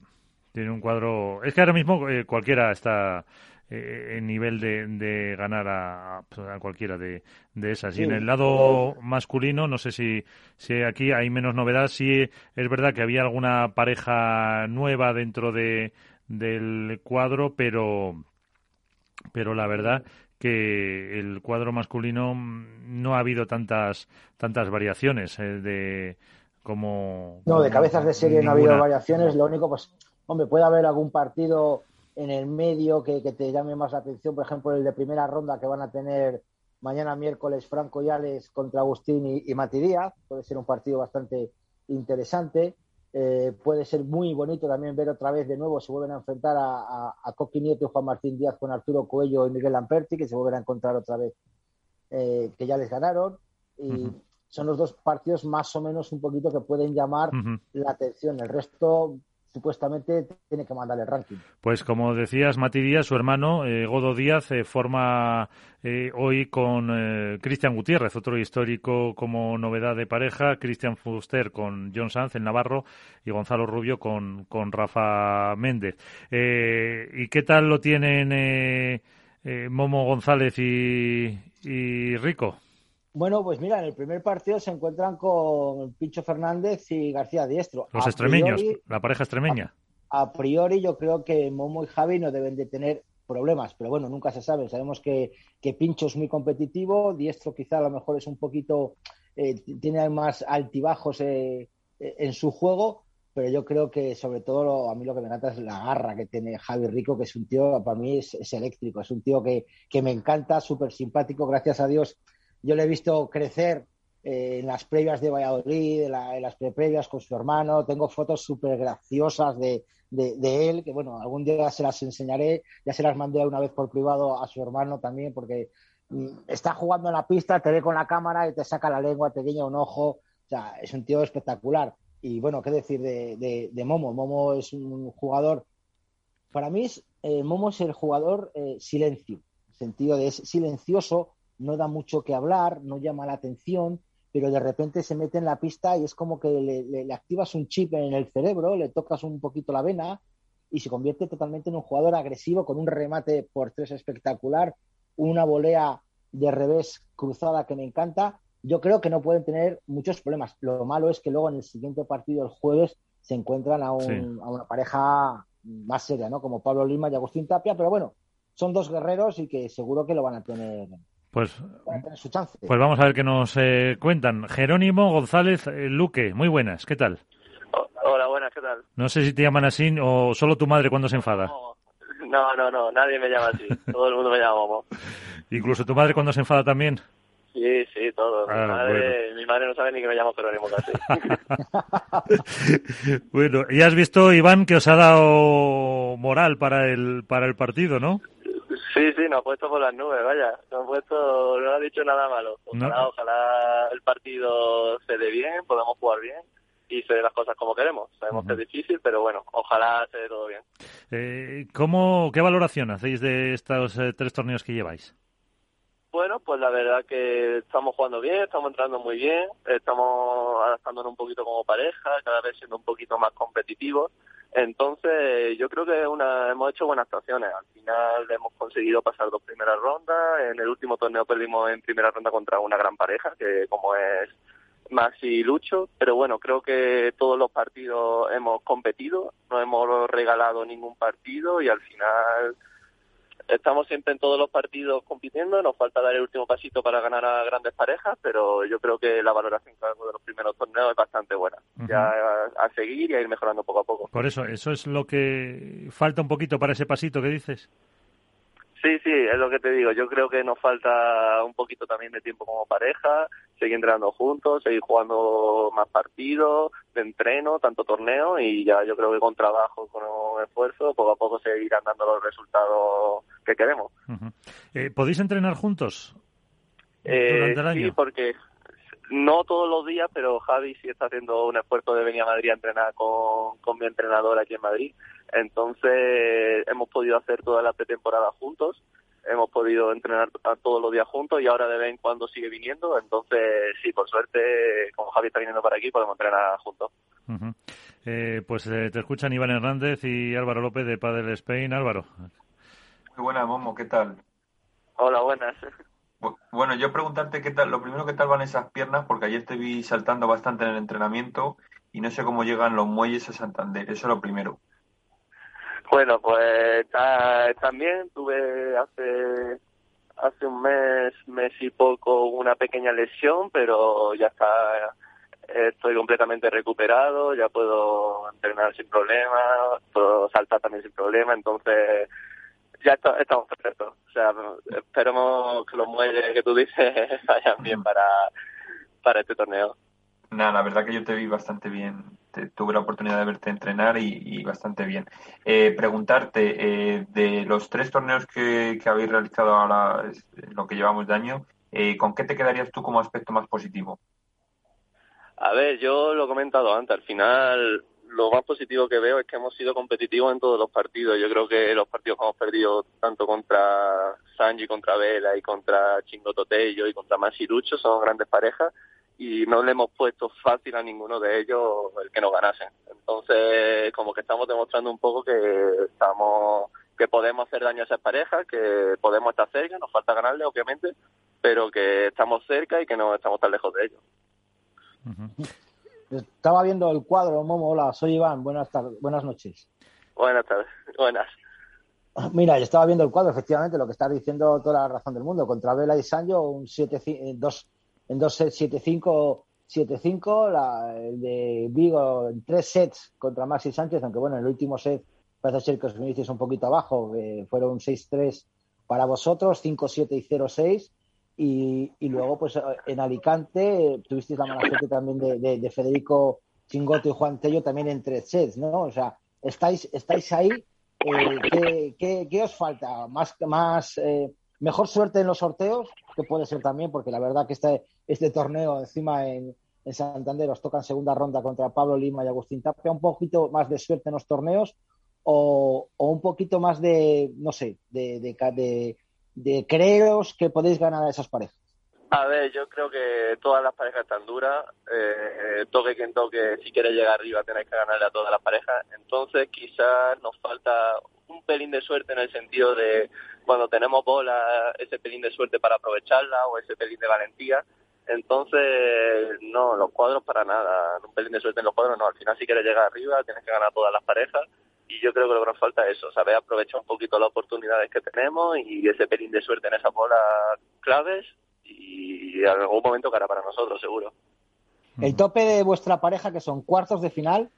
tienen un cuadro es que ahora mismo cualquiera está en nivel de, de ganar a, a, cualquiera de, de esas. y en el lado masculino, no sé si, si aquí hay menos novedad. Sí es verdad que había alguna pareja nueva dentro de, del cuadro, pero, pero la verdad que el cuadro masculino no ha habido tantas tantas variaciones eh, de como no de cabezas de serie no ha habido variaciones lo único pues hombre puede haber algún partido en el medio que, te llame más la atención por ejemplo el de primera ronda que van a tener mañana miércoles Franco Yales contra Agustín y, y Mati Díaz puede ser un partido bastante interesante eh, puede ser muy bonito también ver otra vez de nuevo, se vuelven a enfrentar a, a, Coqui Nieto y Juan Martín Díaz con Arturo Coello y Miguel Lamperti, que se vuelven a encontrar otra vez, eh, que ya les ganaron. Y son los dos partidos más o menos un poquito que pueden llamar la atención. El resto supuestamente tiene que mandar el ranking. Pues como decías, Mati Díaz, su hermano, eh, Godo Díaz, eh, forma eh, hoy con Cristian Gutiérrez, otro histórico como novedad de pareja, Cristian Fuster con John Sanz, el Navarro, y Gonzalo Rubio con, con Rafa Méndez. ¿Y qué tal lo tienen Momo González y, y Rico? Bueno, pues mira, en el primer partido se encuentran con Pincho Fernández y García Diestro. Los extremeños, la pareja extremeña. A, priori yo creo que Momo y Javi no deben de tener problemas, pero bueno, nunca se sabe. Sabemos que, que Pincho es muy competitivo, Diestro quizá a lo mejor es un poquito, eh, tiene más altibajos eh, en su juego, pero yo creo que sobre todo a mí lo que me encanta es la garra que tiene Javi Rico, que es un tío, para mí es, es eléctrico, es un tío que, que me encanta, súper simpático, gracias a Dios yo le he visto crecer eh, en las previas de Valladolid, en, las previas con su hermano. Tengo fotos súper graciosas de, él, que bueno, algún día se las enseñaré. Ya se las mandé una vez por privado a su hermano también, porque mm, está jugando en la pista, te ve con la cámara y te saca la lengua, te guiña un ojo. O sea, es un tío espectacular. Y bueno, ¿qué decir de, Momo? Momo es un jugador. Para mí, eh, Momo es el jugador eh, silencio, en sentido de silencioso, no da mucho que hablar, no llama la atención, pero de repente se mete en la pista y es como que le, activas un chip en el cerebro, le tocas un poquito la vena y se convierte totalmente en un jugador agresivo con un remate por tres espectacular, una volea de revés cruzada que me encanta. Yo creo que no pueden tener muchos problemas. Lo malo es que luego en el siguiente partido, el jueves, se encuentran a, un, Sí. a una pareja más seria, ¿no? Como Pablo Lima y Agustín Tapia, pero bueno, son dos guerreros y que seguro que lo van a tener, Pues, su chance. pues vamos a ver qué nos eh, cuentan. Jerónimo González eh, Luque, muy buenas, ¿qué tal? Hola, buenas, ¿qué tal? No sé si te llaman así o solo tu madre cuando se enfada. No, no, no, nadie me llama así. Todo el mundo me llama Momo. Incluso tu madre cuando se enfada también. Sí, sí, todo. Mi, Ah, madre, mi madre no sabe ni que me llamo Jerónimo casi. Bueno, y has visto, Iván, que os ha dado moral para el, para el partido, ¿no? Sí, sí, nos ha puesto por las nubes, vaya. Nos ha puesto, no ha dicho nada malo. Ojalá, No. ojalá el partido se dé bien, podamos jugar bien y se den las cosas como queremos. Sabemos que es difícil, pero bueno, ojalá se dé todo bien. Eh, ¿cómo, ¿Qué valoración hacéis de estos eh, tres torneos que lleváis? Bueno, pues la verdad que estamos jugando bien, estamos entrando muy bien, estamos adaptándonos un poquito como pareja, cada vez siendo un poquito más competitivos. Entonces, yo creo que una, hemos hecho buenas actuaciones. Al final hemos conseguido pasar dos primeras rondas. En el último torneo perdimos en primera ronda contra una gran pareja, que como es Maxi y Lucho. Pero bueno, creo que todos los partidos hemos competido, no hemos regalado ningún partido y al final estamos siempre en todos los partidos compitiendo, nos falta dar el último pasito para ganar a grandes parejas, pero yo creo que la valoración cada uno de los primeros torneos es bastante buena. Ya a, a seguir y a ir mejorando poco a poco. Por eso, eso es lo que falta un poquito para ese pasito que dices. Sí, sí, es lo que te digo. Yo creo que nos falta un poquito también de tiempo como pareja, seguir entrenando juntos, seguir jugando más partidos, de entreno, tanto torneo y ya yo creo que con trabajo, con esfuerzo, poco a poco se irán dando los resultados que queremos. Eh, ¿Podéis entrenar juntos Eh, durante el año? Sí, porque no todos los días, pero Javi sí está haciendo un esfuerzo de venir a Madrid a entrenar con, con mi entrenador aquí en Madrid. Entonces hemos podido hacer toda la pretemporada juntos, hemos podido entrenar a- todos los días juntos y ahora de vez en cuando sigue viniendo. Entonces sí, por suerte, como Javi está viniendo para aquí, podemos entrenar juntos. Eh, pues eh, te escuchan Iván Hernández y Álvaro López de Padel Spain. Álvaro. Muy buena, Momo, ¿qué tal? Hola, buenas. Bu- Bueno, yo preguntarte qué tal, lo primero qué tal van esas piernas, porque ayer te vi saltando bastante en el entrenamiento y no sé cómo llegan los muelles a Santander, eso es lo primero. Bueno, pues también tuve hace hace un mes, mes y poco una pequeña lesión, pero ya está, estoy completamente recuperado, ya puedo entrenar sin problema, puedo saltar también sin problema, entonces ya está- estamos perfectos. O sea, esperemos que los muelles que tú dices vayan bien para, para este torneo. Nada, la verdad que yo te vi bastante bien, te- tuve la oportunidad de verte entrenar y, y bastante bien. Eh, preguntarte, eh, de los tres torneos que, que habéis realizado ahora, lo que llevamos de año, eh, ¿con qué te quedarías tú como aspecto más positivo? A ver, yo lo he comentado antes, al final lo más positivo que veo es que hemos sido competitivos en todos los partidos. Yo creo que los partidos que hemos perdido tanto contra Sanji, contra Vela y contra Chingo Totello y contra Masirucho son grandes parejas y no le hemos puesto fácil a ninguno de ellos el que nos ganasen. Entonces, como que estamos demostrando un poco que estamos que podemos hacer daño a esas parejas, que podemos estar cerca, nos falta ganarle obviamente, pero que estamos cerca y que no estamos tan lejos de ellos. Estaba viendo el cuadro, Momo. Hola, soy Iván. Buenas tardes, buenas noches. Buenas tardes, buenas. Mira, yo estaba viendo el cuadro, efectivamente, lo que estás diciendo, toda la razón del mundo. Contra Vela y Sancho, un 7, en dos, en dos sets 7-5, 7-5. la- El de Vigo en tres sets contra Maxi Sánchez, aunque bueno, en el último set parece ser que os vinisteis un poquito abajo, que fueron 6-3 para vosotros, 5-7 y 0-6. Y, luego, pues en Alicante eh, tuvisteis la mala suerte también de, de- de Federico Chingoto y Juan Tello también en tres sets, ¿no? O sea, estáis, estáis ahí. eh, ¿qué, qué, qué os falta? ¿Más, más eh, mejor suerte en los sorteos? Que puede ser también, porque la verdad que este, este torneo encima en, en Santander os toca en segunda ronda contra Pablo Lima y Agustín Tapia. Un poquito más de suerte en los torneos o, o un poquito más de, no sé, de, de, de, de creeros que podéis ganar a esas parejas. A ver, yo creo que todas las parejas están duras. Eh, toque quien toque, si quieres llegar arriba, tenéis que ganarle a todas las parejas. Entonces, quizás nos falta un pelín de suerte en el sentido de cuando tenemos bola, ese pelín de suerte para aprovecharla o ese pelín de valentía. Entonces, no, los cuadros para nada, un pelín de suerte en los cuadros no, al final si quieres llegar arriba tienes que ganar todas las parejas y yo creo que lo que nos falta es eso, saber aprovechar un poquito las oportunidades que tenemos y ese pelín de suerte en esas bolas claves y en algún momento cara para nosotros, seguro. El tope de vuestra pareja, que son cuartos de final,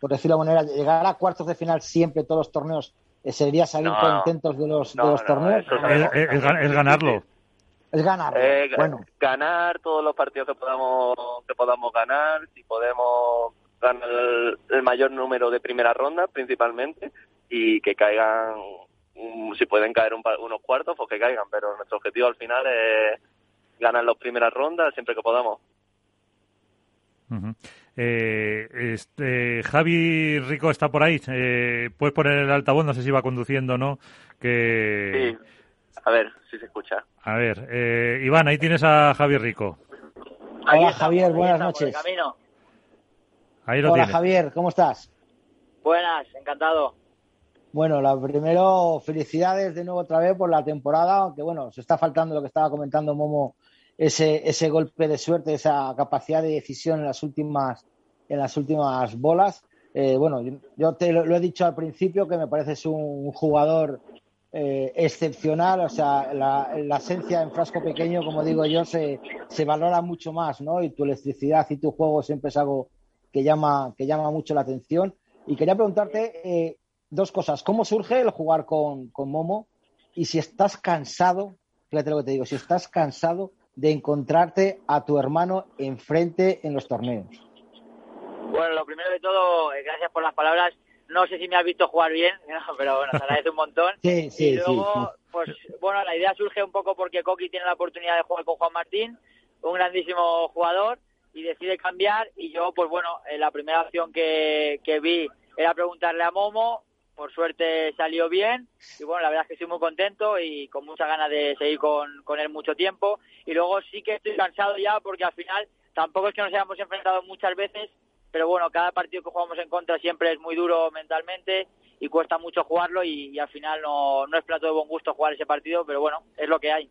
por decirlo de manera, llegar a cuartos de final siempre todos los torneos, eh, sería salir No. contentos de los, de los no, torneos. Es, es- es gan- es ganarlo. Es ganar. Eh, bueno, ganar todos los partidos que podamos que podamos ganar, si podemos ganar el, el mayor número de primeras rondas principalmente y que caigan, mm, si pueden caer un pa- unos cuartos, pues que caigan, pero nuestro objetivo al final es ganar las primeras rondas siempre que podamos. Ujú. Eh, este, Javi Rico está por ahí. Eh, Puedes poner el altavoz, no sé si va conduciendo o no. Que... Sí. A ver si se escucha. A ver, eh, Iván, ahí tienes a Javi Rico. Hola Javier, buenas noches. camino. Ahí lo Hola tienes. Javier, ¿cómo estás? Buenas, encantado. Bueno, la primero, felicidades de nuevo otra vez por la temporada, aunque bueno, se está faltando lo que estaba comentando Momo, ese, ese golpe de suerte, esa capacidad de decisión en las últimas, en las últimas bolas. Eh, bueno, yo- yo te lo, lo he dicho al principio que me pareces un jugador eh, excepcional, o sea, la, la esencia en frasco pequeño, como digo yo, se, se valora mucho más, ¿no? Y tu electricidad y tu juego siempre es algo que llama, que llama mucho la atención. Y quería preguntarte eh, dos cosas. ¿Cómo surge el jugar con, con Momo? Y si estás cansado, fíjate lo que te digo, si estás cansado de encontrarte a tu hermano enfrente en los torneos. Bueno, lo primero de todo, eh, gracias por las palabras. No sé si me has visto jugar bien, pero bueno, te agradece un montón. Sí, sí, y luego, sí. pues bueno, la idea surge un poco porque Coqui tiene la oportunidad de jugar con Juan Martín, un grandísimo jugador, y decide cambiar. Y yo, pues bueno, eh, la primera opción que, que vi era preguntarle a Momo. Por suerte salió bien y bueno, la verdad es que estoy muy contento y con muchas ganas de seguir con, con él mucho tiempo. Y luego sí que estoy cansado ya porque al final tampoco es que nos hayamos enfrentado muchas veces, pero bueno, cada partido que jugamos en contra siempre es muy duro mentalmente y cuesta mucho jugarlo y, y al final no, no es plato de buen gusto jugar ese partido, pero bueno, es lo que hay.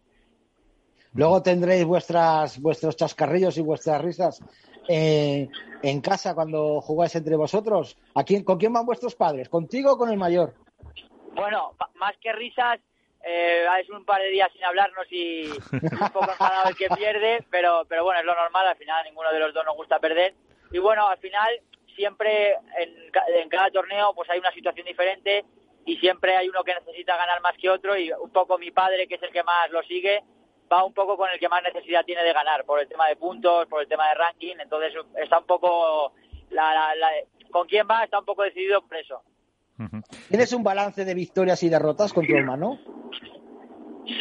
Luego tendréis vuestras, vuestros chascarrillos y vuestras risas eh, en casa cuando jugáis entre vosotros. ¿A quién, ¿Con quién van vuestros padres? ¿Contigo o con el mayor? Bueno, más que risas, eh, es un par de días sin hablarnos y un poco enfadado el que pierde, pero, pero bueno, es lo normal, al final ninguno de los dos nos gusta perder. Y bueno, al final siempre en, en cada torneo pues hay una situación diferente y siempre hay uno que necesita ganar más que otro y un poco mi padre, que es el que más lo sigue, va un poco con el que más necesidad tiene de ganar, por el tema de puntos, por el tema de ranking, entonces está un poco, la, la- la- con quién va está un poco decidido por eso. ¿Tienes un balance de victorias y derrotas con tu hermano?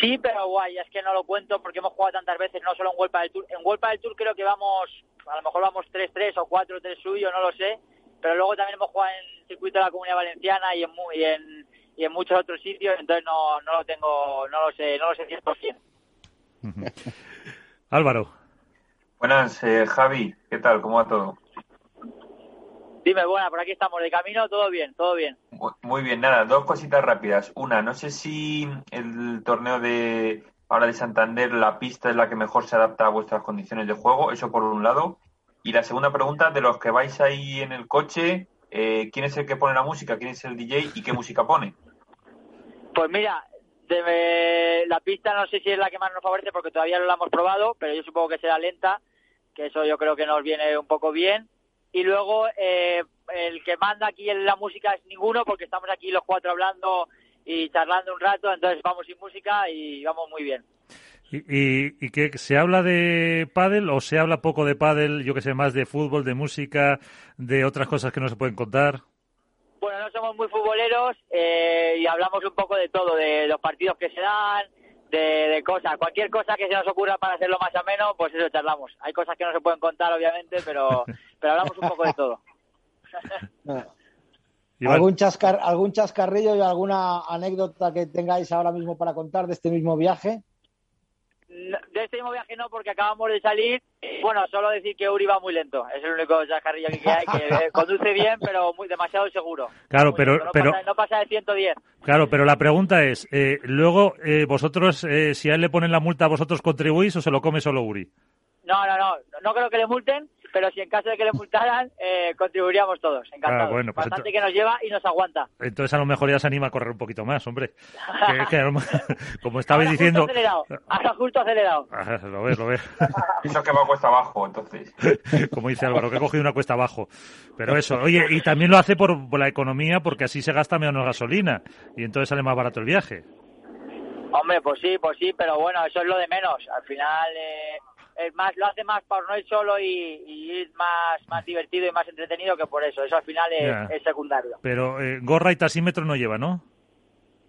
Sí, pero guay, es que no lo cuento porque hemos jugado tantas veces, no solo en Huelpa del Tour. En Huelpa del Tour creo que vamos, a lo mejor vamos 3-3 o 4-3 suyo, no lo sé, pero luego también hemos jugado en el circuito de la Comunidad Valenciana y en, mu- y en, y en muchos otros sitios, entonces no, no lo tengo, no lo sé, no lo sé 100%. Álvaro. Buenas, eh, Javi, ¿qué tal? ¿Cómo va todo? Dime, bueno, por aquí estamos de camino, todo bien, todo bien. Mu- Muy bien, nada, dos cositas rápidas. Una, no sé si el torneo de ahora de Santander, la pista es la que mejor se adapta a vuestras condiciones de juego, eso por un lado. Y la segunda pregunta, de los que vais ahí en el coche, eh, ¿quién es el que pone la música? ¿Quién es el DJ y qué música pone? Pues mira, la pista no sé si es la que más nos favorece porque todavía no la hemos probado, pero yo supongo que será lenta, que eso yo creo que nos viene un poco bien. Y luego eh, el que manda aquí en la música es ninguno porque estamos aquí los cuatro hablando y charlando un rato, entonces vamos sin música y vamos muy bien. ¿Y, y, y qué, se habla de pádel o se habla poco de pádel, yo que sé, más de fútbol, de música, de otras cosas que no se pueden contar? Bueno, no somos muy futboleros eh, y hablamos un poco de todo, de los partidos que se dan, de, de cosas. Cualquier cosa que se nos ocurra para hacerlo más ameno, pues eso charlamos. Hay cosas que no se pueden contar, obviamente, pero, pero hablamos un poco de todo. ¿Algún, chascar, ¿Algún chascarrillo y alguna anécdota que tengáis ahora mismo para contar de este mismo viaje? De este mismo viaje no, porque acabamos de salir. Bueno, solo decir que Uri va muy lento. Es el único chascarrillo que hay, que conduce bien, pero muy demasiado seguro. Claro, Muy pero- lento, no, pero- pasa, no pasa de 110. Claro, pero la pregunta es, eh, luego, eh, vosotros, eh, si a él le ponen la multa, ¿vosotros contribuís o se lo come solo Uri? No, no, no, no creo que le multen, pero si en caso de que le multaran, eh, contribuiríamos todos. Encantados. Ah, bueno, pues Bastante que nos lleva y nos aguanta. Entonces a lo mejor ya se anima a correr un poquito más, hombre. Que- que como estabais Ahora diciendo... Justo acelerado, ahora justo acelerado. Ah, lo ves, lo ves. Pienso que va cuesta abajo, entonces. Como dice Álvaro, que he cogido una cuesta abajo. Pero eso, oye, y también lo hace por, por la economía, porque así se gasta menos gasolina. Y entonces sale más barato el viaje. Hombre, pues sí, pues sí, pero bueno, eso es lo de menos. Al final eh, es más, lo hace más por no ir solo y, y ir más, más divertido y más entretenido que por eso. Eso al final es, secundario. Pero eh, gorra y tasímetro no lleva, ¿no?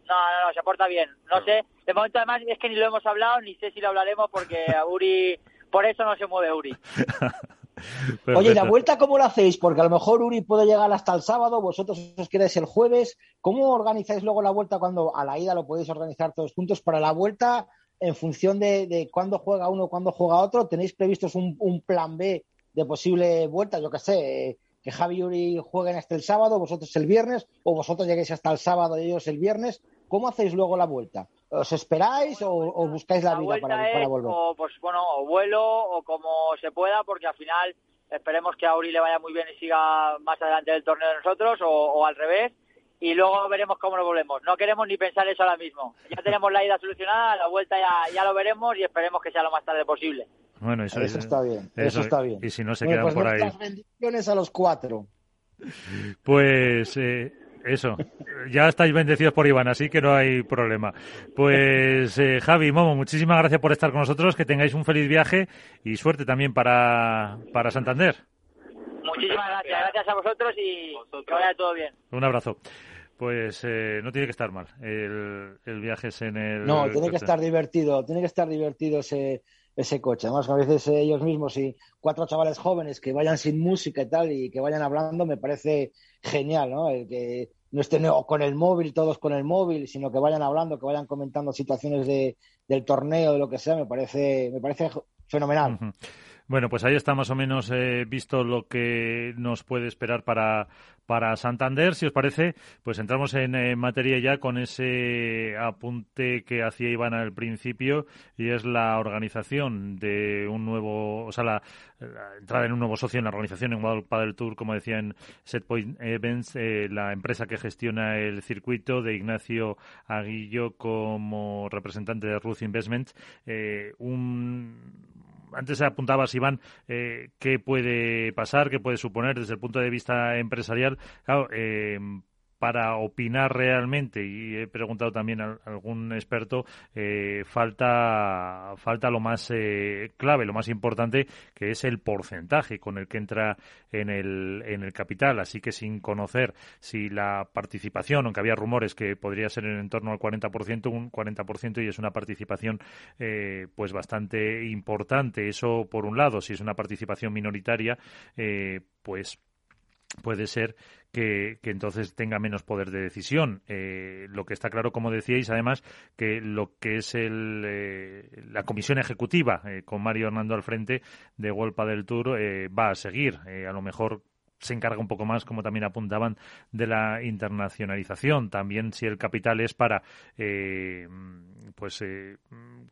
No, no, no, se porta bien. No sé, de momento además es que ni lo hemos hablado, ni sé si lo hablaremos porque a Uri, por eso no se mueve Uri. Oye, ¿y la vuelta cómo la hacéis? Porque a lo mejor Uri puede llegar hasta el sábado, vosotros os quedáis el jueves. ¿Cómo organizáis luego la vuelta cuando a la ida lo podéis organizar todos juntos? Para la vuelta, en función de, de cuándo juega uno, cuándo juega otro, ¿tenéis previstos un, un plan B de posible vuelta? Yo qué sé, eh, que Javi y Uri jueguen hasta el sábado, vosotros el viernes, o vosotros lleguéis hasta el sábado y ellos el viernes. ¿Cómo hacéis luego la vuelta? ¿Os esperáis o, o buscáis la, La vida para, volver? o, pues bueno, o vuelo o como se pueda, porque al final esperemos que a Uri le vaya muy bien y siga más adelante del torneo de nosotros, o, o al revés, y luego veremos cómo nos volvemos. No queremos ni pensar eso ahora mismo. Ya tenemos la ida solucionada, la vuelta ya, ya lo veremos y esperemos que sea lo más tarde posible. Bueno, eso, Eso está bien, eso está bien. Y si no se Bueno, quedan pues por ahí. bendiciones a los cuatro. Pues eh, eso, ya estáis bendecidos por Iván, así que no hay problema. Pues eh, Javi, Momo, muchísimas gracias por estar con nosotros, que tengáis un feliz viaje y suerte también para, para Santander. Muchísimas gracias, gracias a vosotros y que vaya todo bien. Un abrazo. Pues eh, no tiene que estar mal. El, el viaje es en el. No, tiene que estar divertido, tiene que estar divertido ese, ese coche. Además, a veces eh, ellos mismos y cuatro chavales jóvenes que vayan sin música y tal y que vayan hablando me parece genial, ¿no? El que no estén con el móvil, todos con el móvil, sino que vayan hablando, que vayan comentando situaciones de, del torneo, de lo que sea, me parece, me parece fenomenal. Bueno, pues ahí está más o menos eh, visto lo que nos puede esperar para, para Santander. Si os parece, pues entramos en eh, materia ya con ese apunte que hacía Iván al principio y es la organización de un nuevo, o sea, la, entrada en un nuevo socio en la organización en World Padel Tour, como decía en Setpoint Events, eh, la empresa que gestiona el circuito de Ignacio Aguillo como representante de Ruth Investment, eh, un antes apuntabas, Iván, eh, qué puede pasar, qué puede suponer desde el punto de vista empresarial. Claro, eh, para opinar realmente, y he preguntado también a algún experto, eh, falta, falta lo más eh, clave, lo más importante, que es el porcentaje con el que entra en el, en el capital. Así que sin conocer si la participación, aunque había rumores que podría ser en torno al 40%, un 40% y es una participación eh, pues bastante importante. Eso por un lado, si es una participación minoritaria, eh, pues puede ser que, entonces tenga menos poder de decisión. Eh, lo que está claro, como decíais, además, que lo que es el, eh, la comisión ejecutiva eh, con Mario Hernando al frente de Wolpa del Tour eh, va a seguir. a lo mejor se encarga un poco más, como también apuntaban, de la internacionalización. También si el capital es para, eh, pues, eh,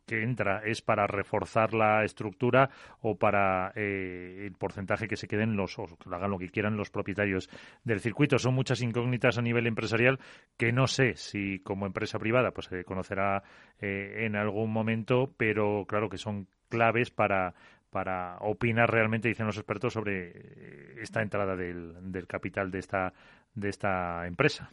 que entra, es para reforzar la estructura o para eh, el porcentaje que se queden los, o hagan lo que quieran los propietarios del circuito. Son muchas incógnitas a nivel empresarial que no sé si como empresa privada pues se conocerá eh, en algún momento, pero claro que son claves para para opinar realmente, dicen los expertos, sobre esta entrada del, del capital de esta, de esta empresa.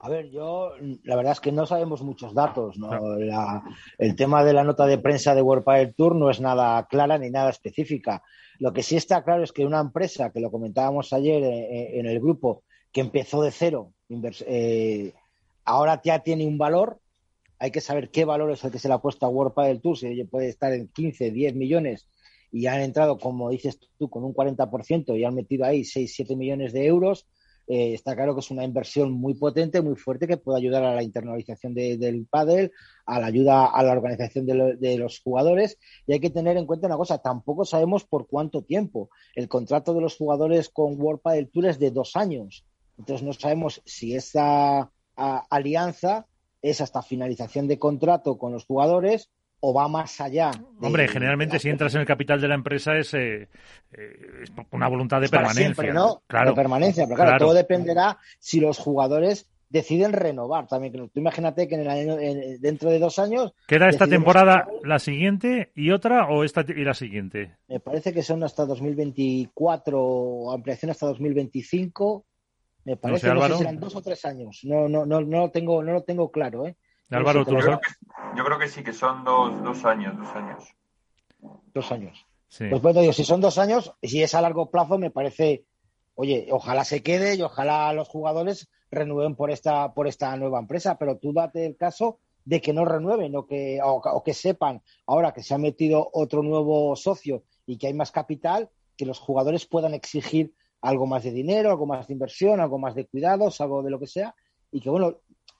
A ver, yo la verdad es que no sabemos muchos datos. ¿no? La, el tema de la nota de prensa de World Padel Tour no es nada clara ni nada específica. Lo que sí está claro es que una empresa, que lo comentábamos ayer en, en el grupo, que empezó de cero, eh, ahora ya tiene un valor. Hay que saber qué valor es el que se le ha puesto a World Padel Tour, si puede estar en 15, 10 millones y han entrado, como dices tú, con un 40% y han metido ahí 6, 7 millones de euros eh, está claro que es una inversión muy potente, muy fuerte, que puede ayudar a la internalización del pádel, a la ayuda a la organización de, los jugadores. Y hay que tener en cuenta una cosa, tampoco sabemos por cuánto tiempo. El contrato de los jugadores con World Padel Tour es de dos años. Entonces no sabemos si esa alianza es hasta finalización de contrato con los jugadores o va más allá. Hombre, generalmente si entras en el capital de la empresa es, eh, eh, una voluntad de permanencia. ¿no? Claro. De permanencia, pero claro, todo dependerá si los jugadores deciden renovar también. Tú imagínate que en el año, dentro de dos años... ¿Queda esta temporada la siguiente y otra o esta y la siguiente? Me parece que son hasta 2024 o ampliación hasta 2025. Me parece que no sé si serán dos o tres años. No, no, no, no lo tengo, no lo tengo claro, ¿eh? Álvaro, ¿tú yo creo que sí, que son dos, dos años, dos años. Dos años. Pues bueno, digo, si son dos años, si es a largo plazo, me parece, oye, ojalá se quede y ojalá los jugadores renueven por esta, por esta nueva empresa, pero tú date el caso de que no renueven o que, o, que sepan ahora que se ha metido otro nuevo socio y que hay más capital, que los jugadores puedan exigir algo más de dinero, algo más de inversión, algo más de cuidados, algo de lo que sea, y que bueno,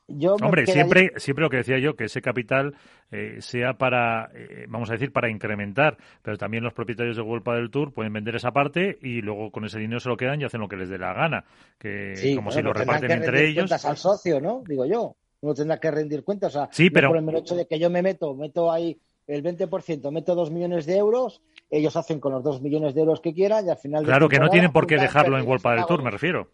Hombre, siempre, siempre lo que decía yo, que ese capital eh, sea para, eh, vamos a decir, para incrementar, pero también los propietarios de World del Tour pueden vender esa parte y luego con ese dinero se lo quedan y hacen lo que les dé la gana, que como si lo reparten entre ellos. cuentas al socio, ¿no? Digo yo, uno tendrá que rendir cuentas, o sea, sí, pero... por el hecho de que yo me meto, meto ahí el 20%, meto dos millones de euros, ellos hacen con los dos millones de euros que quieran y al final... Claro, que no tienen por qué dejarlo en World del Tour, me refiero.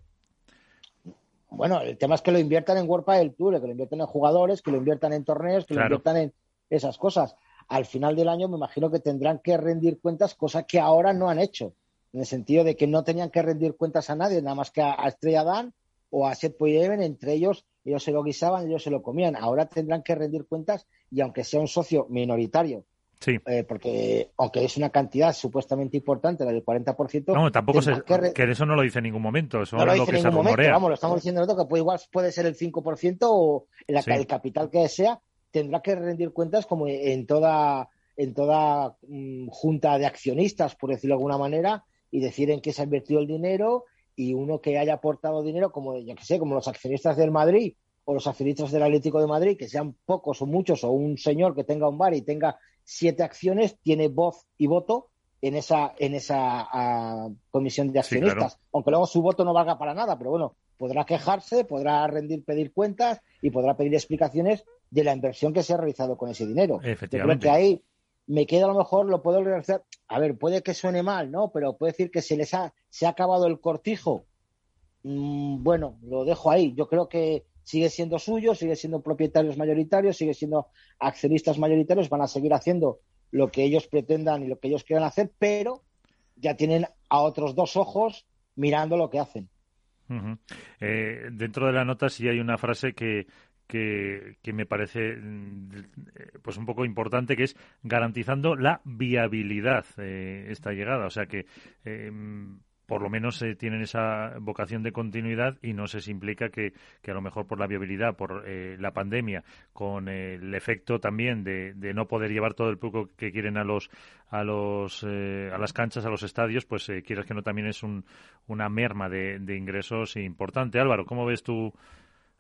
Bueno, el tema es que lo inviertan en World del Tour, que lo inviertan en jugadores, que lo inviertan en torneos, que lo inviertan en esas cosas. Al final del año me imagino que tendrán que rendir cuentas, cosa que ahora no han hecho, en el sentido de que no tenían que rendir cuentas a nadie, nada más que a, Estrella Dan o a Seth Poyeven, entre ellos ellos se lo guisaban, ellos se lo comían. Ahora tendrán que rendir cuentas y aunque sea un socio minoritario Sí. Eh, porque aunque es una cantidad supuestamente importante, la del 40%. No, tampoco se, que, eso no lo dice en ningún momento. Eso no lo dice en ningún momento. Vamos, lo estamos diciendo nosotros que puede, igual puede ser el 5% o el capital que sea, tendrá que rendir cuentas como en toda, en toda mm, junta de accionistas, por decirlo de alguna manera, y decir en qué se ha invertido el dinero y uno que haya aportado dinero, como yo que sé, como los accionistas del Madrid o los accionistas del Atlético de Madrid, que sean pocos o muchos, o un señor que tenga un bar y tenga siete acciones, tiene voz y voto en esa, en esa ah, comisión de accionistas. Aunque luego su voto no valga para nada, pero bueno, podrá quejarse, podrá rendir, pedir cuentas y podrá pedir explicaciones de la inversión que se ha realizado con ese dinero. Efectivamente. Yo creo que ahí me queda a lo mejor, lo puedo realizar. A ver, puede que suene mal, ¿no? Pero puede decir que se les ha, se ha acabado el cortijo. Mm, bueno, lo dejo ahí. Yo creo que sigue siendo suyo, sigue siendo propietarios mayoritarios, sigue siendo accionistas mayoritarios, van a seguir haciendo lo que ellos pretendan y lo que ellos quieran hacer, pero ya tienen a otros dos ojos mirando lo que hacen. Eh, dentro de la nota sí hay una frase que, que, me parece mm, pues un poco importante que es garantizando la viabilidad eh, esta llegada o sea que eh, por lo menos eh, tienen esa vocación de continuidad y no se implica que, a lo mejor por la viabilidad, por eh, la pandemia, con el efecto también de, no poder llevar todo el público que quieren a los a los eh, a las canchas, a los estadios, pues quieras que no también es un, una merma de, ingresos importante. Álvaro, ¿cómo ves tú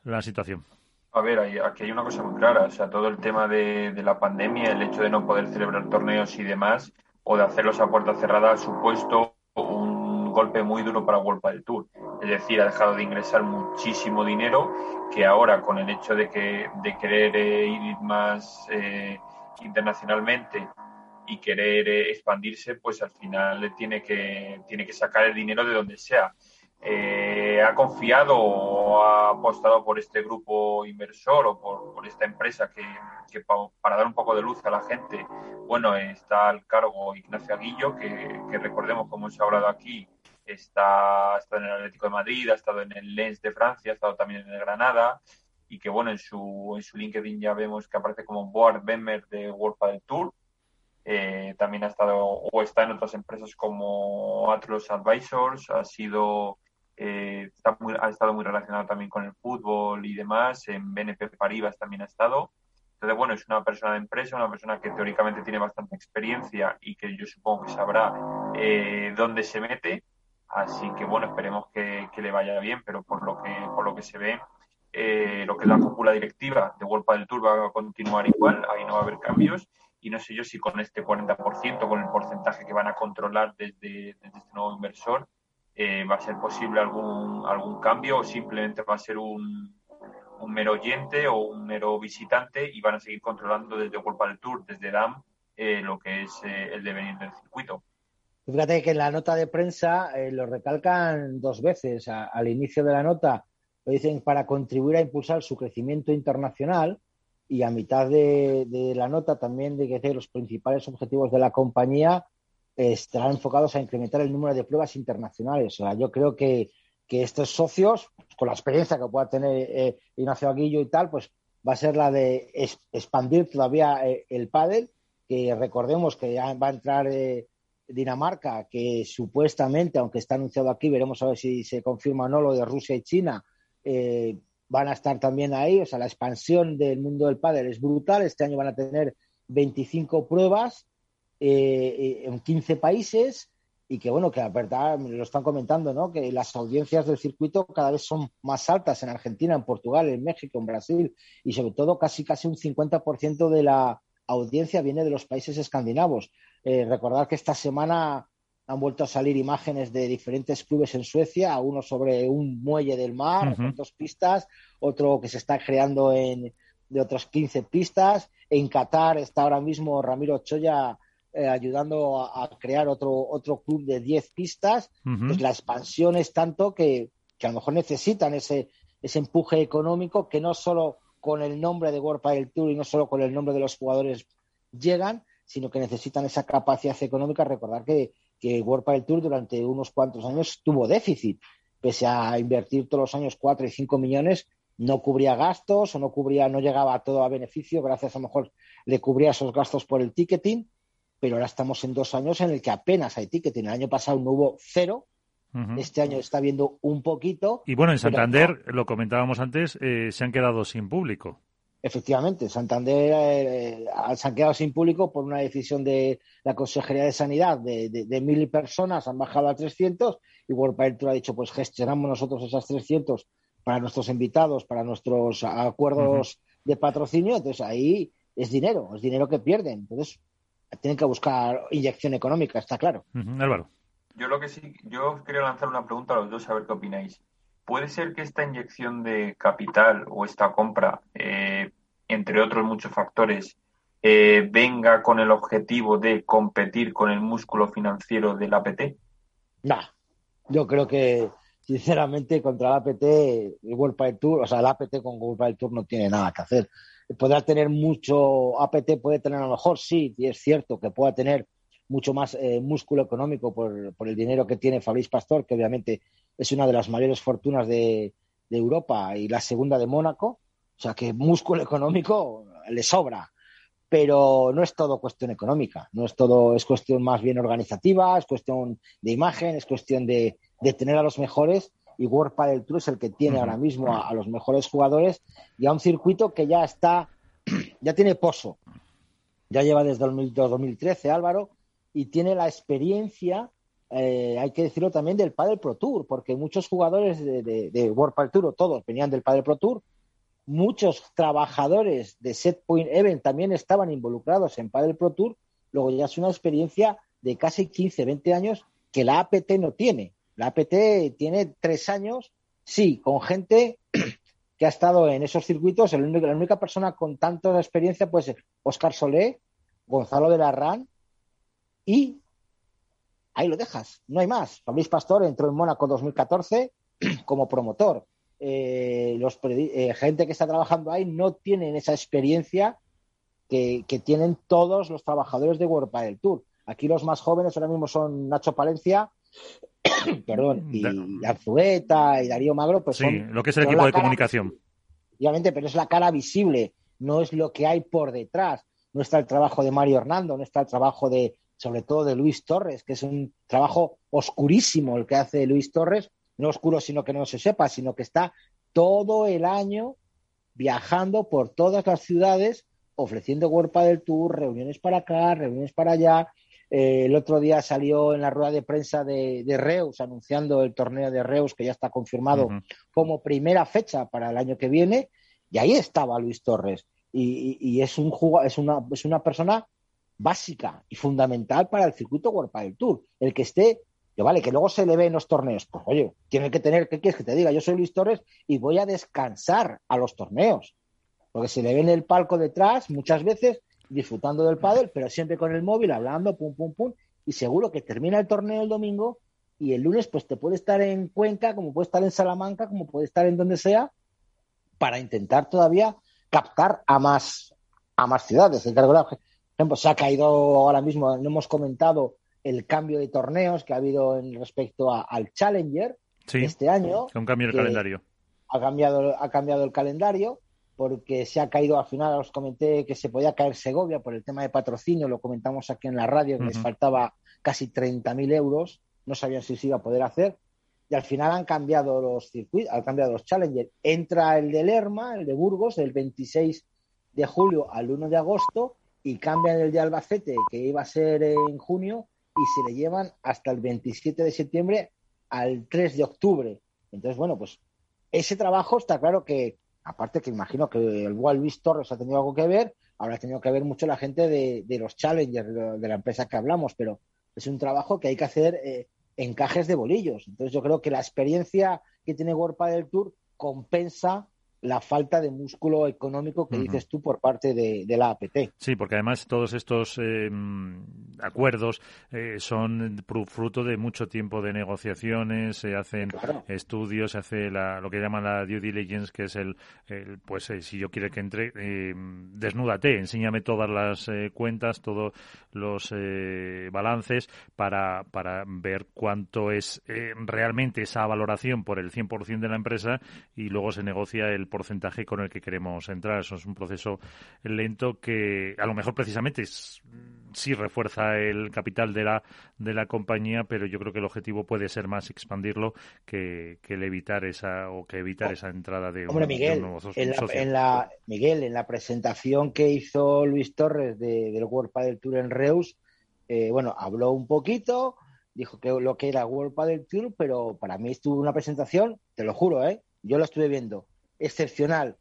la situación? A ver, aquí hay una cosa muy clara, o sea, todo el tema de, de la pandemia, el hecho de no poder celebrar torneos y demás, o de hacerlos a puerta cerrada, ha supuesto un golpe muy duro para World del Tour. Es decir, ha dejado de ingresar muchísimo dinero que ahora con el hecho de que de querer eh, ir más eh, internacionalmente y querer eh, expandirse, pues al final tiene que tiene que sacar el dinero de donde sea. Ha confiado o ha apostado por este grupo inversor o por, esta empresa que, para dar un poco de luz a la gente, bueno, está al cargo Ignacio Aguillo, que, recordemos, como ha hablado aquí, está, ha en el Atlético de Madrid, ha estado en el Lens de Francia, ha estado también en el Granada y que bueno, en su, en su LinkedIn ya vemos que aparece como board member de World del Tour. Eh, también ha estado o está en otras empresas como Atlas Advisors, ha sido eh, está ha estado muy relacionado también con el fútbol y demás, en BNP Paribas también ha estado. Entonces, bueno, es una persona de empresa, una persona que teóricamente tiene bastante experiencia y que yo supongo que sabrá eh, dónde se mete. Así que bueno, esperemos que, que le vaya bien, pero por lo que, por lo que se ve, eh, lo que es la cúpula directiva de World del Tour va a continuar igual, ahí no va a haber cambios y no sé yo si con este 40%, con el porcentaje que van a controlar desde, desde este nuevo inversor, eh, va a ser posible algún, algún cambio o simplemente va a ser un, un mero oyente o un mero visitante y van a seguir controlando desde World del Tour, desde DAM, eh, lo que es eh, el devenir del circuito. Fíjate que en la nota de prensa eh, lo recalcan dos veces. Al inicio de la nota lo dicen para contribuir a impulsar su crecimiento internacional y a mitad de, la nota también de que los principales objetivos de la compañía estarán enfocados a incrementar el número de pruebas internacionales. O sea, yo creo que, que estos socios, con la experiencia que pueda tener eh, Ignacio Aguillo y tal, pues va a ser la de expandir todavía eh, el pádel, que recordemos que ya va a entrar Dinamarca, que supuestamente, aunque está anunciado aquí, veremos a ver si se confirma o no lo de Rusia y China, eh, van a estar también ahí. O sea, la expansión del mundo del pádel es brutal. Este año van a tener 25 pruebas eh, en 15 países y que, bueno, que la verdad lo están comentando, ¿no? Que las audiencias del circuito cada vez son más altas en Argentina, en Portugal, en México, en Brasil y sobre todo casi casi un 50% de la audiencia viene de los países escandinavos. Eh, recordar que esta semana han vuelto a salir imágenes de diferentes clubes en Suecia, uno sobre un muelle del mar, uh -huh. con dos pistas, otro que se está creando en de otras 15 pistas. En Qatar está ahora mismo Ramiro Choya eh, ayudando a, a, crear otro, otro club de 10 pistas. Uh -huh. Pues la expansión es tanto que, que, a lo mejor necesitan ese, ese empuje económico que no solo con el nombre de World Padel Tour y no solo con el nombre de los jugadores llegan, sino que necesitan esa capacidad económica. Recordar que, que World Padel Tour durante unos cuantos años tuvo déficit, pese a invertir todos los años 4 y 5 millones, no cubría gastos o no cubría, no llegaba todo a beneficio, gracias a lo mejor le cubría esos gastos por el ticketing, pero ahora estamos en dos años en el que apenas hay ticketing. El año pasado no hubo cero, Uh -huh. Este año está viendo un poquito. Y bueno, en Santander, no. lo comentábamos antes, eh, se han quedado sin público. Efectivamente, Santander eh, se han quedado sin público por una decisión de la Consejería de Sanidad de, de, de mil personas, han bajado a 300 y World Tour ha dicho, pues gestionamos nosotros esas 300 para nuestros invitados, para nuestros acuerdos uh -huh. de patrocinio, entonces ahí es dinero, es dinero que pierden. Entonces tienen que buscar inyección económica, está claro. Uh -huh. Álvaro. Yo lo que sí, yo quería lanzar una pregunta a los dos a ver qué opináis. ¿Puede ser que esta inyección de capital o esta compra, eh, entre otros muchos factores, eh, venga con el objetivo de competir con el músculo financiero del APT? No, yo creo que sinceramente contra el APT, el World Padel Tour, o sea, el APT con World Padel Tour no tiene nada que hacer. Podrá tener mucho, APT puede tener a lo mejor, sí, y es cierto que pueda tener mucho más eh, músculo económico por, por, el dinero que tiene Fabrice Pastor, que obviamente es una de las mayores fortunas de, de, Europa y la segunda de Mónaco. O sea que músculo económico le sobra. Pero no es todo cuestión económica, no es todo, es cuestión más bien organizativa, es cuestión de imagen, es cuestión de, de tener a los mejores. Y World Padel Tour es el que tiene ahora mismo a, a los mejores jugadores y a un circuito que ya está, ya tiene pozo. Ya lleva desde 2013, Álvaro, y tiene la experiencia, eh, hay que decirlo también, del Padel Pro Tour, porque muchos jugadores de, World Padel Tour, todos venían del Padel Pro Tour, muchos trabajadores de Set Point Event también estaban involucrados en Padel Pro Tour, luego ya es una experiencia de casi 15, 20 años que la APT no tiene. La APT tiene tres años, sí, con gente que ha estado en esos circuitos, el único, la única persona con tanta experiencia puede ser Oscar Solé, Gonzalo de la RAN, y ahí lo dejas, no hay más. Fabrice Pastor entró en Mónaco 2014 como promotor. Eh, los eh, gente que está trabajando ahí no tienen esa experiencia que, que, tienen todos los trabajadores de World Padel Tour. Aquí los más jóvenes ahora mismo son Nacho Palencia, perdón, y Arzueta y Darío Magro, pues sí, son, lo que es el equipo de comunicación. Obviamente, pero es la cara visible, no es lo que hay por detrás. No está el trabajo de Mario Hernando, no está el trabajo de, sobre todo de Luis Torres, que es un trabajo oscurísimo el que hace Luis Torres, no oscuro sino que no se sepa, sino que está todo el año viajando por todas las ciudades, ofreciendo World del Tour, reuniones para acá, reuniones para allá, Eh, el otro día salió en la rueda de prensa de, de, Reus anunciando el torneo de Reus que ya está confirmado uh -huh. como primera fecha para el año que viene y ahí estaba Luis Torres y, y, y es, un es, una, es una persona básica y fundamental para el circuito World del Tour. El que esté, que vale, que luego se le ve en los torneos, pues oye, tiene que tener, ¿qué quieres que te diga? Yo soy Luis Torres y voy a descansar a los torneos. Porque se le ve en el palco detrás muchas veces disfrutando del pádel, pero siempre con el móvil, hablando, pum, pum, pum, y seguro que termina el torneo el domingo y el lunes pues te puede estar en Cuenca, como puede estar en Salamanca, como puede estar en donde sea, para intentar todavía captar a más, a más ciudades. El por ejemplo, se ha caído ahora mismo, no hemos comentado el cambio de torneos que ha habido en respecto a, al Challenger sí, este año. Un cambio del calendario. Ha cambiado, ha cambiado el calendario porque se ha caído al final, os comenté que se podía caer Segovia por el tema de patrocinio, lo comentamos aquí en la radio, que uh -huh. les faltaba casi 30.000 euros, no sabían si se iba a poder hacer, y al final han cambiado los circuitos, han cambiado los Challenger. Entra el de Lerma, el de Burgos, del 26 de julio al 1 de agosto, y cambian el de Albacete, que iba a ser en junio, y se le llevan hasta el 27 de septiembre al 3 de octubre. Entonces, bueno, pues ese trabajo está claro que aparte que imagino que el Walt Luis Torres ha tenido algo que ver, habrá tenido que ver mucho la gente de, los Challengers, de, de, la empresa que hablamos, pero es un trabajo que hay que hacer eh, encajes de bolillos. Entonces yo creo que la experiencia que tiene World del Tour compensa la falta de músculo económico que uh -huh. dices tú por parte de, de, la APT. Sí, porque además todos estos eh, acuerdos eh, son fruto de mucho tiempo de negociaciones, se hacen claro. estudios, se hace la, lo que llaman la due diligence, que es el, el pues eh, si yo quiero que entre, desnúdate, enséñame todas las cuentas, todos los balances para, para ver cuánto es realmente esa valoración por el 100% de la empresa y luego se negocia el porcentaje con el que queremos entrar. Eso es un proceso lento que a lo mejor precisamente es, sí refuerza el capital de la, de la compañía, pero yo creo que el objetivo puede ser más expandirlo que, que el evitar esa o que evitar esa entrada de, Hombre, un, Miguel, de un nuevo socio. En la, en la, Miguel, en la presentación que hizo Luis Torres de, del World Padel Tour en Reus, eh, bueno, habló un poquito, dijo que lo que era World Padel Tour, pero para mí estuvo una presentación, te lo juro, ¿eh? yo lo estuve viendo excepcional,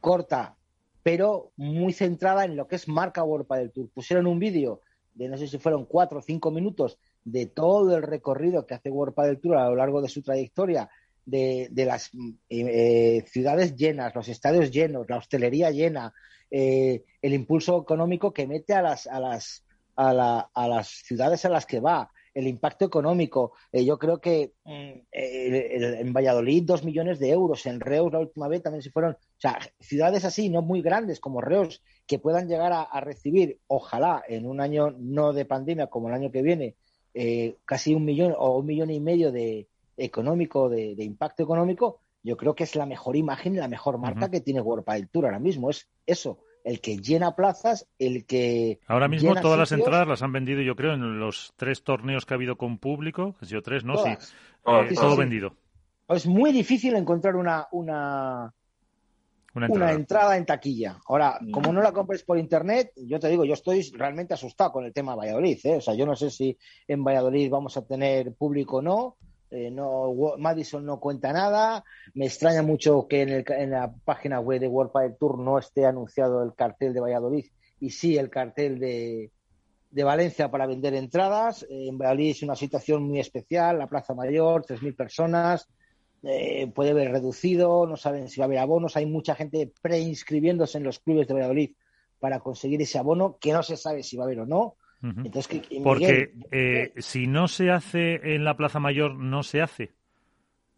corta, pero muy centrada en lo que es marca World del Tour. Pusieron un vídeo de no sé si fueron cuatro o cinco minutos de todo el recorrido que hace World del Tour a lo largo de su trayectoria, de, de las eh, ciudades llenas, los estadios llenos, la hostelería llena, eh, el impulso económico que mete a las, a las, a, la, a las ciudades a las que va, el impacto económico. Eh, yo creo que eh, en Valladolid dos millones de euros, en Reus la última vez también se fueron, o sea, ciudades así, no muy grandes como Reus, que puedan llegar a, a recibir, ojalá en un año no de pandemia como el año que viene, eh, casi un millón o un millón y medio de económico, de, de impacto económico, yo creo que es la mejor imagen y la mejor marca uh -huh. que tiene World Padel Tour ahora mismo, es eso el que llena plazas, el que. Ahora mismo todas sitios. las entradas las han vendido, yo creo, en los tres torneos que ha habido con público. Ha sido tres, ¿no? Todas. Sí. Eh, todo sí. vendido. Es muy difícil encontrar una, una, una, entrada. una entrada. en taquilla. Ahora, como no la compres por internet, yo te digo, yo estoy realmente asustado con el tema de Valladolid. ¿eh? O sea, yo no sé si en Valladolid vamos a tener público o no. Eh, no, Madison no cuenta nada. Me extraña mucho que en, el, en, la página web de World Padel Tour no esté anunciado el cartel de Valladolid y sí el cartel de, de Valencia para vender entradas. Eh, en Valladolid es una situación muy especial, la Plaza Mayor, 3.000 personas, eh, puede haber reducido, no saben si va a haber abonos. Hay mucha gente preinscribiéndose en los clubes de Valladolid para conseguir ese abono que no se sabe si va a haber o no. Uh -huh. Entonces, Porque eh, si no se hace en la Plaza Mayor, no se hace.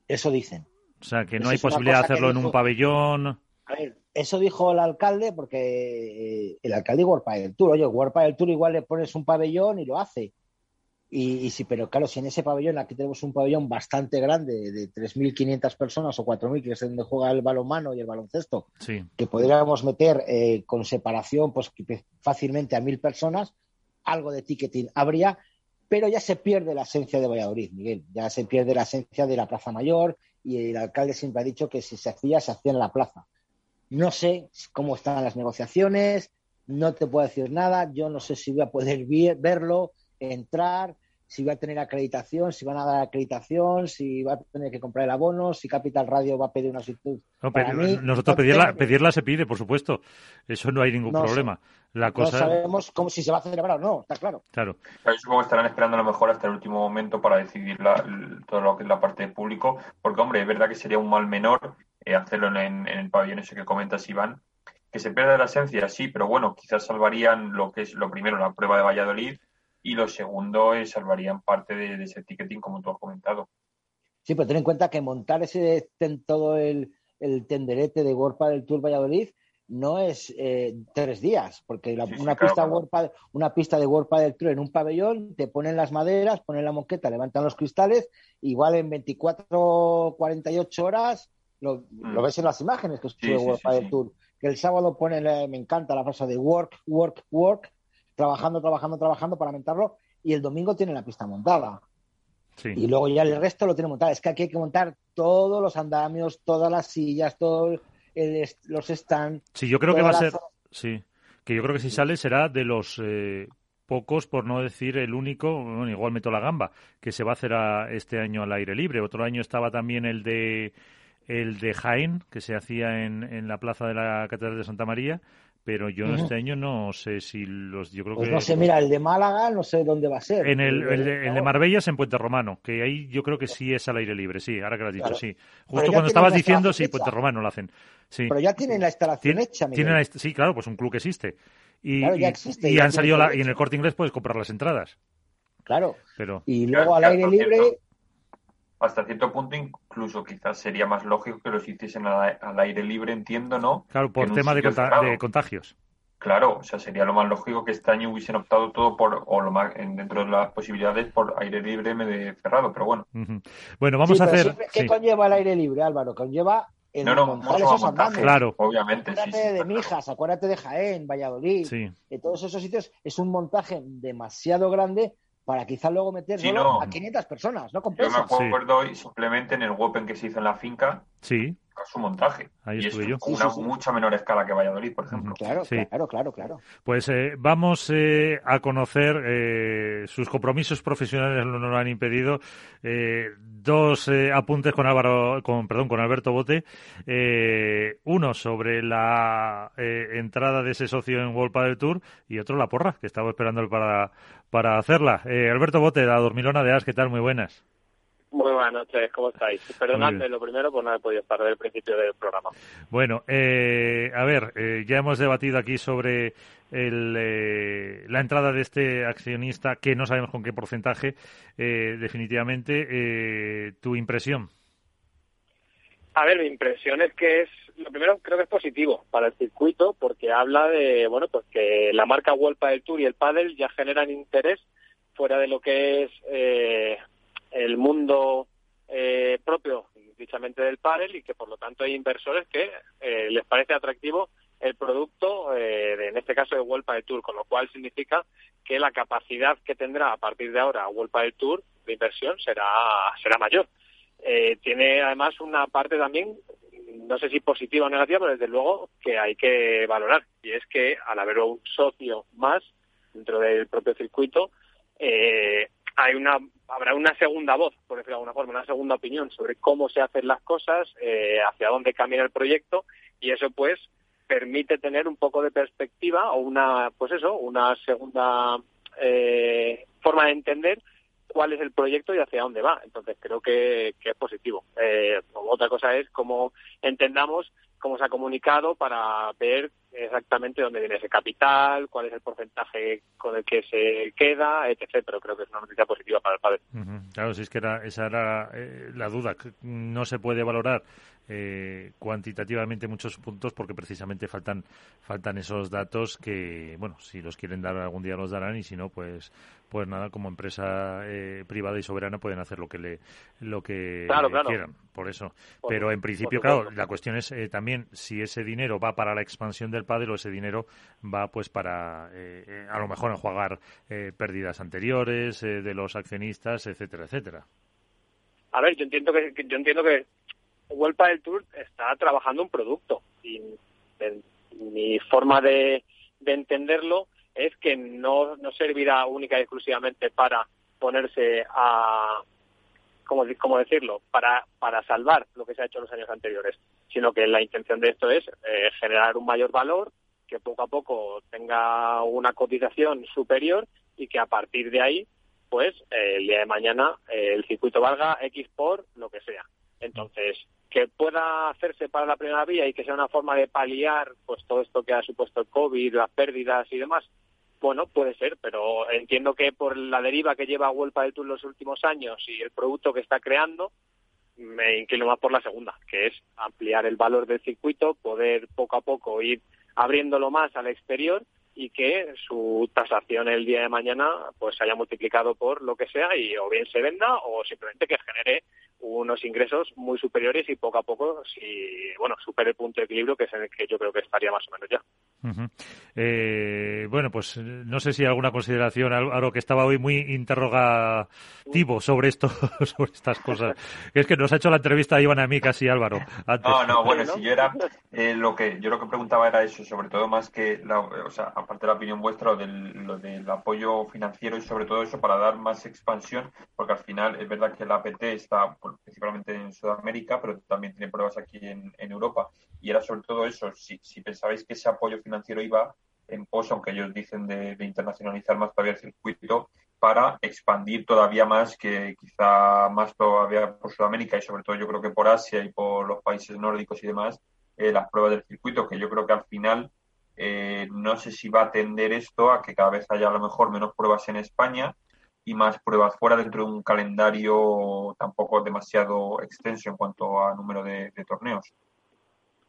Eso dicen. O sea, que no eso hay posibilidad de hacerlo dijo, en un pabellón. A ver, eso dijo el alcalde porque el alcalde Warpa del Tour. Oye, Warpa del Tour igual le pones un pabellón y lo hace. Y, y sí, pero claro, si en ese pabellón, aquí tenemos un pabellón bastante grande de 3.500 personas o 4.000, que es donde juega el balonmano y el baloncesto, sí. que podríamos meter eh, con separación pues fácilmente a 1.000 personas, algo de ticketing habría, pero ya se pierde la esencia de Valladolid, Miguel. Ya se pierde la esencia de la Plaza Mayor y el alcalde siempre ha dicho que si se hacía, se hacía en la plaza. No sé cómo están las negociaciones, no te puedo decir nada, yo no sé si voy a poder verlo entrar, si va a tener acreditación, si van a dar acreditación, si va a tener que comprar el abono, si Capital Radio va a pedir una solicitud. No, para mí. nosotros pedirla, pedirla se pide, por supuesto. Eso no hay ningún No sé. problema. La No cosa, sabemos cómo, si se va a celebrar o no, está claro. claro. Yo supongo que estarán esperando a lo mejor hasta el último momento para decidir la- todo lo que es la parte de público, porque hombre, es verdad que sería un mal menor eh, hacerlo en, en el pabellón ese que comentas, Iván, que se pierda la esencia, sí, pero bueno, quizás salvarían lo que es lo primero, la prueba de Valladolid, y lo segundo es salvarían parte de, de ese ticketing, como tú has comentado. Sí, pero ten en cuenta que montar ese ten- todo el, el tenderete de World del Tour Valladolid no es eh, tres días, porque la- Sí, sí, una, pista claro. World Padel- una pista de World del Tour en un pabellón, te ponen las maderas, ponen la moqueta, levantan los cristales, igual en 24, 48 horas lo, Mm. lo ves en las imágenes que sube Sí, World. Tour. Que el sábado ponen, eh, me encanta la frase de work, work, work, trabajando, trabajando, trabajando para montarlo, y el domingo tienen la pista montada. Sí. Y luego ya el resto lo tiene montado. Es que aquí hay que montar todos los andamios, todas las sillas, todos los stands. Sí, yo creo que va a ser. Sí. Que yo creo que si sale será de los eh, pocos, por no decir el único, bueno, igual meto la gamba, que se va a hacer a- este año al aire libre. Otro año estaba también el de el de Jaén, que se hacía en, en la plaza de la Catedral de Santa María, pero yo este año no sé si los. Yo creo Pues que. no sé, mira, el de Málaga no sé dónde va a ser. En el, el de, el de. Marbella es en Puente Romano, que ahí yo creo que sí es al aire libre, sí, ahora que lo has dicho, Claro. sí. Justo cuando estabas diciendo, sí, Puente. Romano lo hacen. Sí. Pero ya tienen la instalación hecha, tienen la sí, claro, pues un club que existe. Y, Claro, ya existe, y ya han salido la- y en el corte inglés puedes comprar las entradas. Claro. Pero Y luego al aire libre, cierto. Hasta cierto punto, incluso quizás sería más lógico que los hiciesen al, al aire libre, entiendo, ¿no? claro, por tema de, de contagios. Claro, o sea, sería lo más lógico que este año hubiesen optado todo por, o lo más, en- dentro de las posibilidades, por aire libre medio cerrado, pero bueno. Bueno, vamos Sí, a hacer. siempre- ¿qué sí. conlleva el aire libre, Álvaro? Conlleva el No, no, montar mucho esos montaje, andamios. Claro. Obviamente, Acuérdate sí. de Mijas, acuérdate de Jaén, Valladolid, Sí. de todos esos sitios. Es un montaje demasiado grande para quizá luego meter Sí, solo no. a 500 personas. No Yo me compensa. acuerdo hoy simplemente en el Open que se hizo en la finca, Sí, con su montaje. Ahí y es estuve yo. con Sí, una sí, sí. mucha menor escala que Valladolid, por ejemplo. Claro, Sí. claro, claro, claro. pues eh, vamos eh, a conocer eh, sus compromisos profesionales no nos lo han impedido. Eh, dos eh, apuntes con Álvaro, con perdón, con Alberto Bote. Eh, uno sobre la eh, entrada de ese socio en World del Tour y otro la porra que estaba esperando él para para hacerla. Eh, Alberto Bote, la dormilona de As, ¿qué tal? Muy buenas. Muy buenas noches, ¿cómo estáis? Perdonadme lo primero por no haber podido estar desde el principio del programa. Bueno, eh, a ver, eh, ya hemos debatido aquí sobre el, eh, la entrada de este accionista, que no sabemos con qué porcentaje, eh, definitivamente. Eh, ¿Tu impresión? A ver, mi impresión es que es, lo primero creo que es positivo para el circuito porque habla de, bueno, pues que la marca World del Tour y el Padel ya generan interés fuera de lo que es eh, el mundo eh, propio, dichamente del Padel y que por lo tanto hay inversores que eh, les parece atractivo el producto, eh, de- en este caso de World del Tour, con lo cual significa que la capacidad que tendrá a partir de ahora World del Tour de inversión será, será mayor. Eh, tiene además una parte también, no sé si positiva o negativa, pero desde luego que hay que valorar. Y es que al haber un socio más dentro del propio circuito, eh, hay una habrá una segunda voz, por decirlo de alguna forma, una segunda opinión sobre cómo se hacen las cosas, eh, hacia dónde camina el proyecto, y eso pues permite tener un poco de perspectiva o una, pues eso, una segunda eh, forma de entender cuál es el proyecto y hacia dónde va. Entonces creo que, es positivo. Eh, otra cosa es cómo entendamos cómo se ha comunicado para ver exactamente dónde viene ese capital, cuál es el porcentaje con el que se queda, etc. Pero creo que es una noticia positiva para el padre. Claro, si es que era, esa era eh, la duda. No se puede valorar eh, cuantitativamente muchos puntos porque precisamente faltan faltan esos datos que, bueno, si los quieren dar algún día los darán y si no, pues pues nada, como empresa eh, privada y soberana pueden hacer lo que le lo que Claro, claro. quieran. Por eso. Por- Pero en principio, claro, la cuestión es eh, también si ese dinero va para la expansión del padre o ese dinero va pues para eh, eh, a lo mejor enjuagar eh, pérdidas anteriores de los accionistas, etcétera, etcétera. A ver, yo entiendo que- yo entiendo que Huelpa del Tour está trabajando un producto y mi forma de, de entenderlo es que no, no servirá única y exclusivamente para ponerse a, ¿cómo, cómo decirlo?, para, para salvar lo que se ha hecho en los años anteriores, sino que la intención de esto es eh, generar un mayor valor, que poco a poco tenga una cotización superior y que a partir de ahí, pues eh, el día de mañana eh, el circuito valga X por lo que sea. Entonces, que pueda hacerse para la primera vía y que sea una forma de paliar pues todo esto que ha supuesto el COVID, las pérdidas y demás, bueno, puede ser, pero entiendo que por la deriva que lleva Huelpa del Tour los últimos años y el producto que está creando, me inclino más por la segunda, que es ampliar el valor del circuito, poder poco a poco ir abriéndolo más al exterior y que su tasación el día de mañana pues se haya multiplicado por lo que sea y o bien se venda o simplemente que genere unos ingresos muy superiores y poco a poco si bueno supere el punto de equilibrio que es en el que yo creo que estaría más o menos ya. Eh, bueno pues no sé si alguna consideración algo que estaba hoy muy interrogativo sobre esto sobre estas cosas. Es que nos ha hecho la entrevista a Iván a mí casi Álvaro no no bueno. si yo era eh, lo que yo lo que preguntaba era eso sobre todo más que la, o sea aparte de la opinión vuestra del, lo del apoyo financiero y sobre todo eso para dar más expansión porque al final es verdad que la APT está principalmente en Sudamérica, pero también tiene pruebas aquí en, Europa. Y era sobre todo eso, si, si, pensabais que ese apoyo financiero iba en pos, aunque ellos dicen de, internacionalizar más todavía el circuito, para expandir todavía más, que quizá más todavía por Sudamérica y sobre todo yo creo que por Asia y por los países nórdicos y demás, eh, las pruebas del circuito, que yo creo que al final eh, no sé si va a tender esto a que cada vez haya a lo mejor menos pruebas en España y más pruebas fuera dentro de un calendario tampoco demasiado extenso en cuanto a número de, torneos.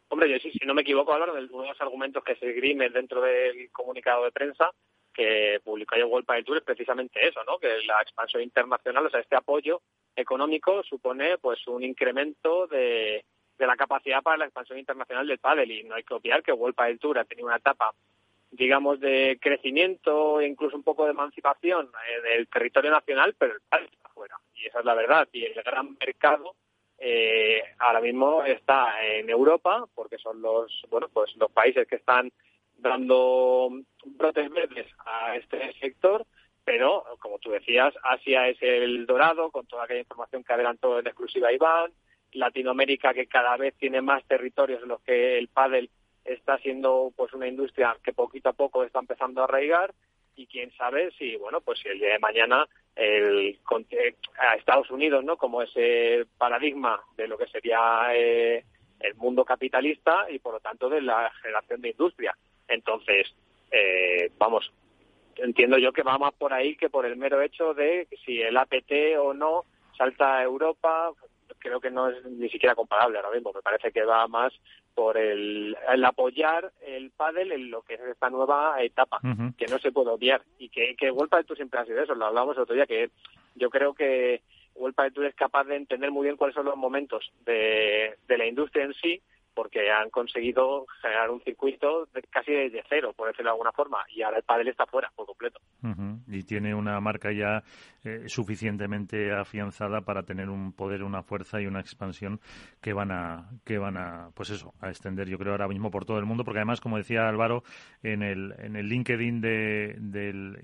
Hombre, yo sí, si no me equivoco, Álvaro, uno de los argumentos que se esgrimen dentro del comunicado de prensa que publicó el World del Tour es precisamente eso, ¿no? Que la expansión internacional, o sea, este apoyo económico supone pues un incremento de, de la capacidad para la expansión internacional del pádel y no hay que obviar que World del Tour ha tenido una etapa digamos, de crecimiento e incluso un poco de emancipación en el territorio nacional, pero el país está afuera. Y esa es la verdad. Y el gran mercado eh, ahora mismo está en Europa, porque son los, bueno, pues los países que están dando brotes verdes a este sector, pero como tú decías, Asia es el dorado, con toda aquella información que adelantó en exclusiva Iván, Latinoamérica que cada vez tiene más territorios en los que el pádel está siendo pues una industria que poquito a poco está empezando a arraigar. Y quién sabe si bueno pues si el día de mañana el a Estados Unidos no como ese paradigma de lo que sería eh, el mundo capitalista y por lo tanto de la generación de industria. Entonces eh, vamos entiendo yo que va más por ahí que por el mero hecho de si el APT o no salta a Europa creo que no es ni siquiera comparable ahora mismo. Me parece que va más por el, apoyar el pádel en lo que es esta nueva etapa, que no se puede obviar. Y que, que World Padel Tour siempre ha sido eso, lo hablamos el otro día, que yo creo que World Padel Tour es capaz de entender muy bien cuáles son los momentos de, de la industria en sí porque han conseguido generar un circuito casi desde cero, por decirlo de alguna forma, y ahora el pádel está fuera por completo. Y tiene una marca ya eh, suficientemente afianzada para tener un poder, una fuerza y una expansión que van a, que van a, pues eso, a extender, yo creo ahora mismo por todo el mundo, porque además, como decía Álvaro, en el, en el LinkedIn de, del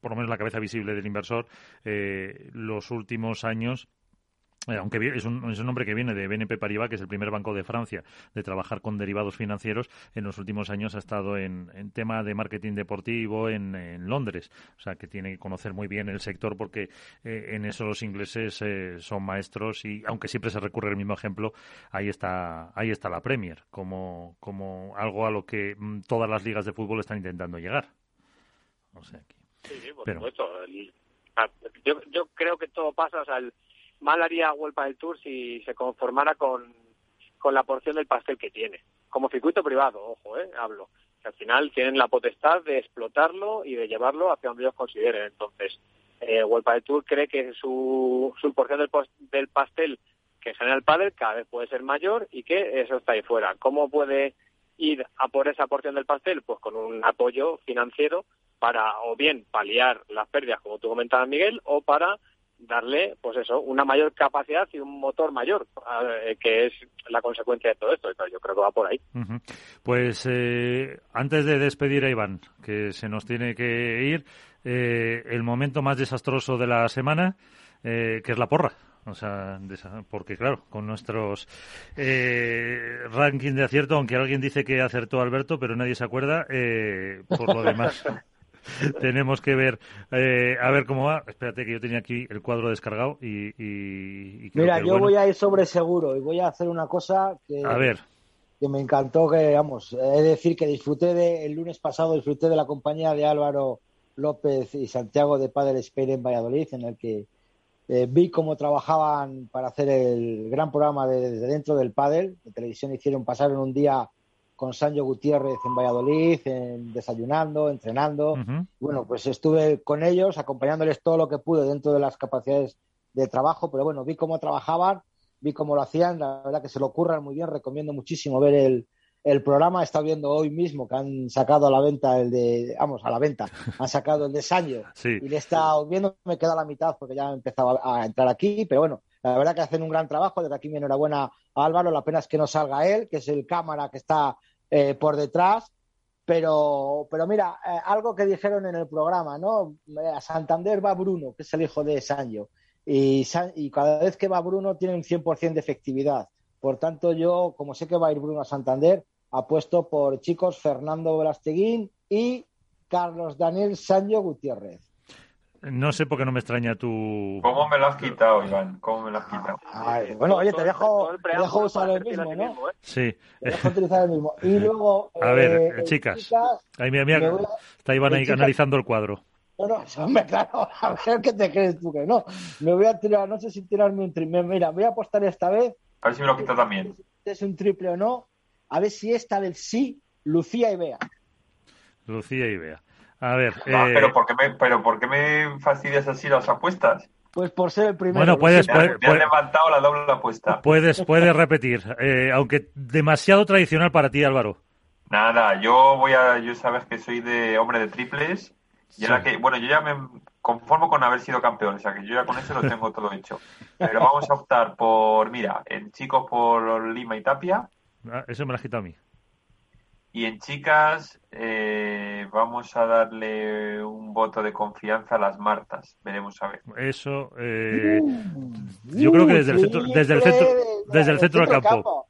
por lo menos la cabeza visible del inversor, eh, los últimos años aunque es un, es un, nombre que viene de BNP Paribas, que es el primer banco de Francia de trabajar con derivados financieros, en los últimos años ha estado en, tema de marketing deportivo en, Londres. O sea, que tiene que conocer muy bien el sector porque eh, en eso los ingleses eh, son maestros y, aunque siempre se recurre al mismo ejemplo, ahí está, ahí está la Premier, como, como algo a lo que mm, todas las ligas de fútbol están intentando llegar. O sea, Sí, sí, por supuesto. Yo, yo creo que todo pasa, o sea, el mal haría Huelpa del Tour si se conformara con, con la porción del pastel que tiene. Como circuito privado, ojo, eh, hablo. Que al final tienen la potestad de explotarlo y de llevarlo hacia donde ellos consideren. Entonces, eh, del Tour cree que su, su porción del, del pastel que genera el padre cada vez puede ser mayor y que eso está ahí fuera. ¿Cómo puede ir a por esa porción del pastel? Pues con un apoyo financiero para o bien paliar las pérdidas, como tú comentabas, Miguel, o para darle, pues eso, una mayor capacidad y un motor mayor, eh, que es la consecuencia de todo esto. Entonces, yo creo que va por ahí. Pues eh, antes de despedir a Iván, que se nos tiene que ir, eh, el momento más desastroso de la semana, eh, que es la porra. O sea, de esa- porque claro, con nuestros eh, ranking de acierto, aunque alguien dice que acertó Alberto, pero nadie se acuerda, eh, por lo demás. Tenemos que ver eh, a ver cómo va. Espérate que yo tenía aquí el cuadro descargado y, y- y creo Mira, que yo bueno- voy a ir sobre seguro y voy a hacer una cosa que, A ver, que me encantó, que vamos, de decir que disfruté de, el lunes pasado, disfruté de la compañía de Álvaro López y Santiago de Padre Spain en Valladolid, en el que eh, vi cómo trabajaban para hacer el gran programa de, de dentro del pádel. De televisión hicieron, pasaron un día con Sancho Gutiérrez en Valladolid, en- desayunando, entrenando. Bueno, pues estuve con ellos, acompañándoles todo lo que pude dentro de las capacidades de trabajo, pero bueno, vi cómo trabajaban, vi cómo lo hacían, la verdad que se lo ocurran muy bien, recomiendo muchísimo ver el, el programa, estado viendo hoy mismo que han sacado a la venta el de, vamos, a la venta, han sacado el de Sancho. Sí. y le estado viendo, me queda la mitad porque ya he empezado a, a entrar aquí, pero bueno, la verdad que hacen un gran trabajo, desde aquí mi enhorabuena a Álvaro, la pena es que no salga él, que es el cámara que está eh, por detrás, pero, pero mira, eh, algo que dijeron en el programa, ¿no? Eh, A Santander va Bruno, que es el hijo de Sancho, y, cada vez que va Bruno tiene un 100% de efectividad. Por tanto, yo, como sé que va a ir Bruno a Santander, apuesto por chicos Fernando Velasteguín y Carlos Daniel Sancho Gutiérrez. No sé por qué no me extraña tu... ¿Cómo me lo has quitado, Iván? ¿Cómo me lo has quitado? Ay, bueno, oye, te dejo, te dejo usar el mismo, ¿no? Sí. Te dejo utilizar el mismo. Y luego. A ver, eh, eh, chicas. chicas, Ahí mira, mira, a- está Iván ahí en chicas- analizando el cuadro. No, no, hombre, claro, a ver qué te crees tú que no. Me voy a tirar, no sé si tirarme un triple. Mira, voy a apostar esta vez, A ver si me lo quita también. si es un triple o no, a ver si esta del sí, Lucía y Bea. Lucía y Bea. A ver, Ah, eh, pero, ¿por qué me, pero ¿por qué me fastidias así las apuestas? Pues por ser el primero. Bueno, puedes-. Me, has- me pues- levantado la doble apuesta. puedes, puedes repetir, eh, aunque demasiado tradicional para ti, Álvaro. Nada, yo voy a, yo sabes que soy de hombre de triples y ahora Sí. que, bueno, yo ya me conformo con haber sido campeón, o sea que yo ya con eso lo tengo todo hecho. Pero vamos a optar por, mira, en chicos por Lima y Tapia Ah, eso me lo has quitado a mí. Y en chicas eh, vamos a darle un voto de confianza a las Martas. Veremos a ver. Eso, eh, yo creo que desde el centro, desde el centro, desde el centro del campo.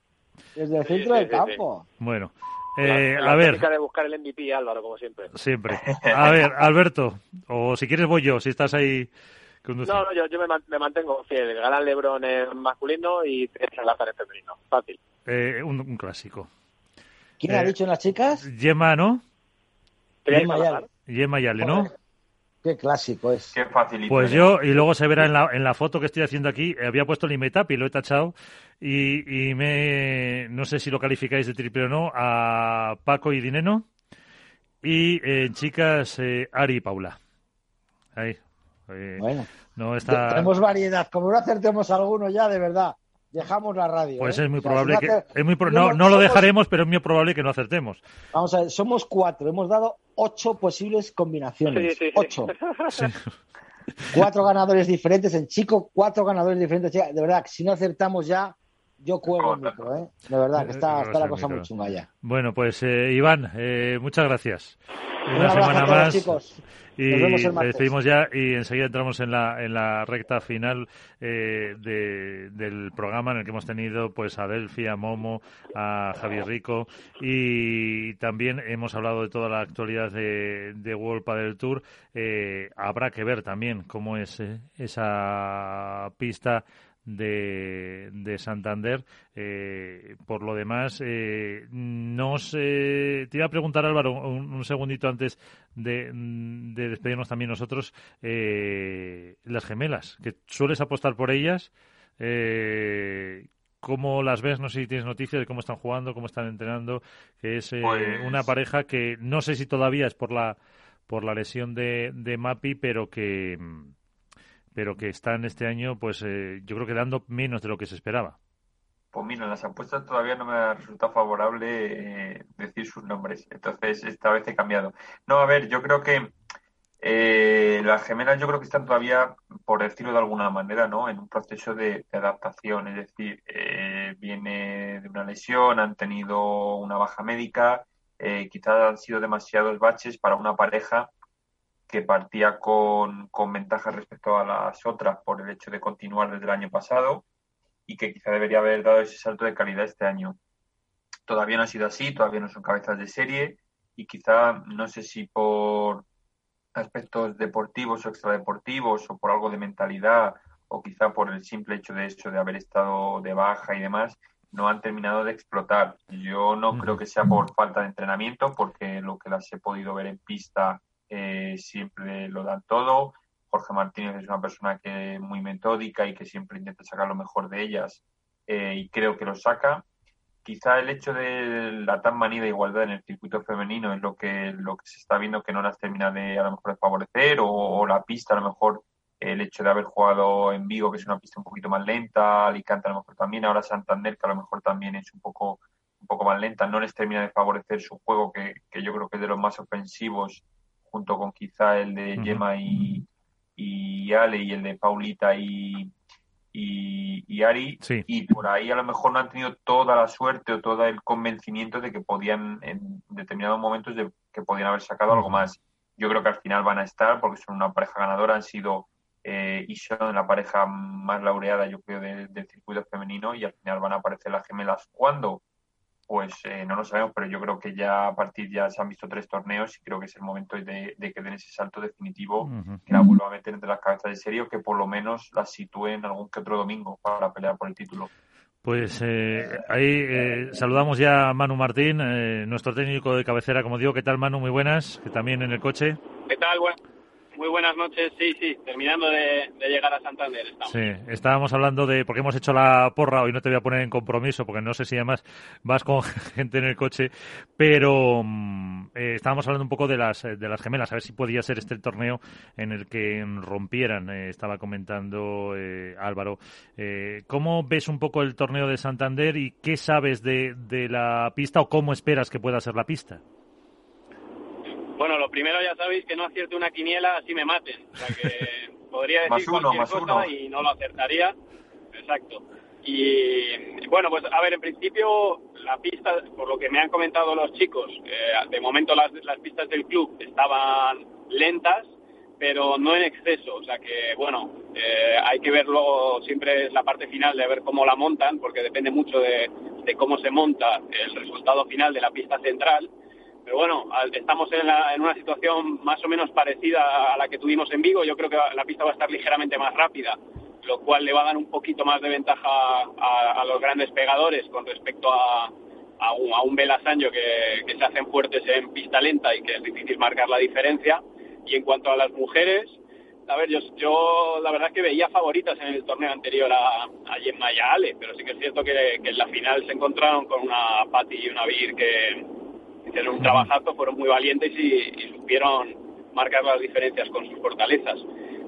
Desde el centro sí, del sí, campo. Bueno, eh, la a ver, de buscar el MVP, Álvaro, como siempre. siempre. A ver, Alberto, o si quieres voy yo, si estás ahí conduciendo. No, no, yo, yo me, man- me mantengo fiel. El galán Lebron en masculino y Teresa Lázaro en femenino. Fácil. Eh, un, un clásico. ¿Quién Eh, ha dicho en las chicas? Yema, ¿no? Lázaro. Ayala. Yema Yale, ¿no? Qué clásico es. Qué facilito. Pues ¿eh? yo, y luego se verá en la, en la foto que estoy haciendo aquí, eh, había puesto el Imetap y lo he tachado. Y, y me, no sé si lo calificáis de triple o no, a Paco y Dineno. Y eh, en chicas, eh, Ari y Paula. Ahí. Eh, Bueno, no está. tenemos variedad. Como no acertemos alguno ya, de verdad, dejamos la radio. Pues ¿eh? es muy O sea, probable que. no acer- Es muy pro- si no, no- no lo dejaremos, pero es muy probable que no acertemos. Vamos a ver, somos cuatro. Hemos dado ocho posibles combinaciones. Sí, sí, sí. Ocho. Sí. Cuatro ganadores diferentes en chico, cuatro ganadores diferentes. De verdad, si no acertamos ya, yo cuelgo el micro, ¿eh? De verdad, que está, está la cosa muy chunga ya. Bueno, pues eh, Iván, eh, muchas gracias. Un Una abrazo semana todos, más. chicos. Y Nos vemos despedimos ya y enseguida entramos en la, en la recta final eh, de- del programa en el que hemos tenido pues a Delphi, a Momo, a Javier Rico y también hemos hablado de toda la actualidad de, de World Padel Tour. Eh, habrá que ver también cómo es eh, esa pista de, de Santander. Eh, por lo demás, eh, no sé. Te iba a preguntar, Álvaro, un, un segundito antes de, de despedirnos también nosotros. eh, las gemelas, que sueles apostar por ellas. Eh, ¿Cómo las ves? No sé si tienes noticias de cómo están jugando, cómo están entrenando. Que es eh, Pues- una pareja que no sé si todavía es por la por la lesión de, de Mapi, pero que mm, pero que están este año, pues eh, yo creo que dando menos de lo que se esperaba. Pues mira, en las apuestas todavía no me ha resultado favorable eh, decir sus nombres. Entonces, esta vez he cambiado. No, a ver, yo creo que Eh, las gemelas yo creo que están todavía, por decirlo de alguna manera, ¿no? en un proceso de, de adaptación. Es decir, eh, viene de una lesión, han tenido una baja médica, eh, quizás han sido demasiados baches para una pareja que partía con, con ventajas respecto a las otras por el hecho de continuar desde el año pasado y que quizá debería haber dado ese salto de calidad este año. Todavía no ha sido así, todavía no son cabezas de serie y quizá no sé si por aspectos deportivos o extradeportivos o por algo de mentalidad o quizá por el simple hecho de eso de haber estado de baja y demás no han terminado de explotar. Yo no creo que sea por falta de entrenamiento porque lo que las he podido ver en pista eh, siempre lo dan todo. Jorge Martínez es una persona que muy metódica y que siempre intenta sacar lo mejor de ellas eh, y creo que lo saca. Quizá el hecho de la tan manida igualdad en el circuito femenino es lo que, lo que se está viendo que no las termina de a lo mejor de favorecer o, o la pista a lo mejor el hecho de haber jugado en Vigo, que es una pista un poquito más lenta, Alicante a lo mejor también, ahora Santander, que a lo mejor también es un poco, un poco más lenta, no les termina de favorecer su juego, que, que yo creo que es de los más ofensivos, junto con quizá el de Gemma y, y Ale y el de Paulita y, y, y Ari, Sí. y por ahí a lo mejor no han tenido toda la suerte o todo el convencimiento de que podían en determinados momentos de que podían haber sacado algo más. Yo creo que al final van a estar porque son una pareja ganadora, han sido eh, y son la pareja más laureada, yo creo, de- del circuito femenino y al final van a aparecer las gemelas. ¿Cuándo? Pues eh, no lo sabemos, pero yo creo que ya a partir ya se han visto tres torneos y creo que es el momento de, de que den ese salto definitivo, que la vuelva a meter entre las cabezas de serie o que por lo menos las sitúen algún que otro domingo para pelear por el título. Pues eh, ahí eh, saludamos ya a Manu Martín, eh, nuestro técnico de cabecera, como digo. ¿Qué tal, Manu? Muy buenas, que también en el coche. ¿Qué tal? Buen- muy buenas noches. Sí, sí, terminando de, llegar a Santander estamos. Sí, estábamos hablando de, porque hemos hecho la porra, hoy no te voy a poner en compromiso, porque no sé si además vas con gente en el coche, pero mm, eh, estábamos hablando un poco de las, de las gemelas, a ver si podía ser este el torneo en el que rompieran, eh, estaba comentando eh, Álvaro. Eh, ¿Cómo ves un poco el torneo de Santander y qué sabes de la pista o cómo esperas que pueda ser la pista? Bueno, lo primero ya sabéis que no acierte una quiniela así me maten. O sea que podría decir Más uno, cualquier más cosa uno. y no lo acertaría. Exacto. Y bueno, pues a ver, en principio la pista, por lo que me han comentado los chicos, eh, de momento las, las pistas del club estaban lentas, pero no en exceso. O sea que, bueno, eh, hay que verlo siempre es la parte final de ver cómo la montan, porque depende mucho de, de cómo se monta el resultado final de la pista central. Pero bueno, estamos en, la- en una situación más o menos parecida a la que tuvimos en Vigo. Yo creo que la pista va a estar ligeramente más rápida, lo cual le va a dar un poquito más de ventaja a, los grandes pegadores con respecto a, a un, a que, que se hacen fuertes en pista lenta y que es difícil marcar la diferencia. Y en cuanto a las mujeres, a ver, yo, yo la verdad es que veía favoritas en el torneo anterior a, a Gemma y Ale, pero sí que es cierto que, que en la final se encontraron con una Patti y una Vir que hicieron un trabajazo, fueron muy valientes y, y supieron marcar las diferencias con sus fortalezas.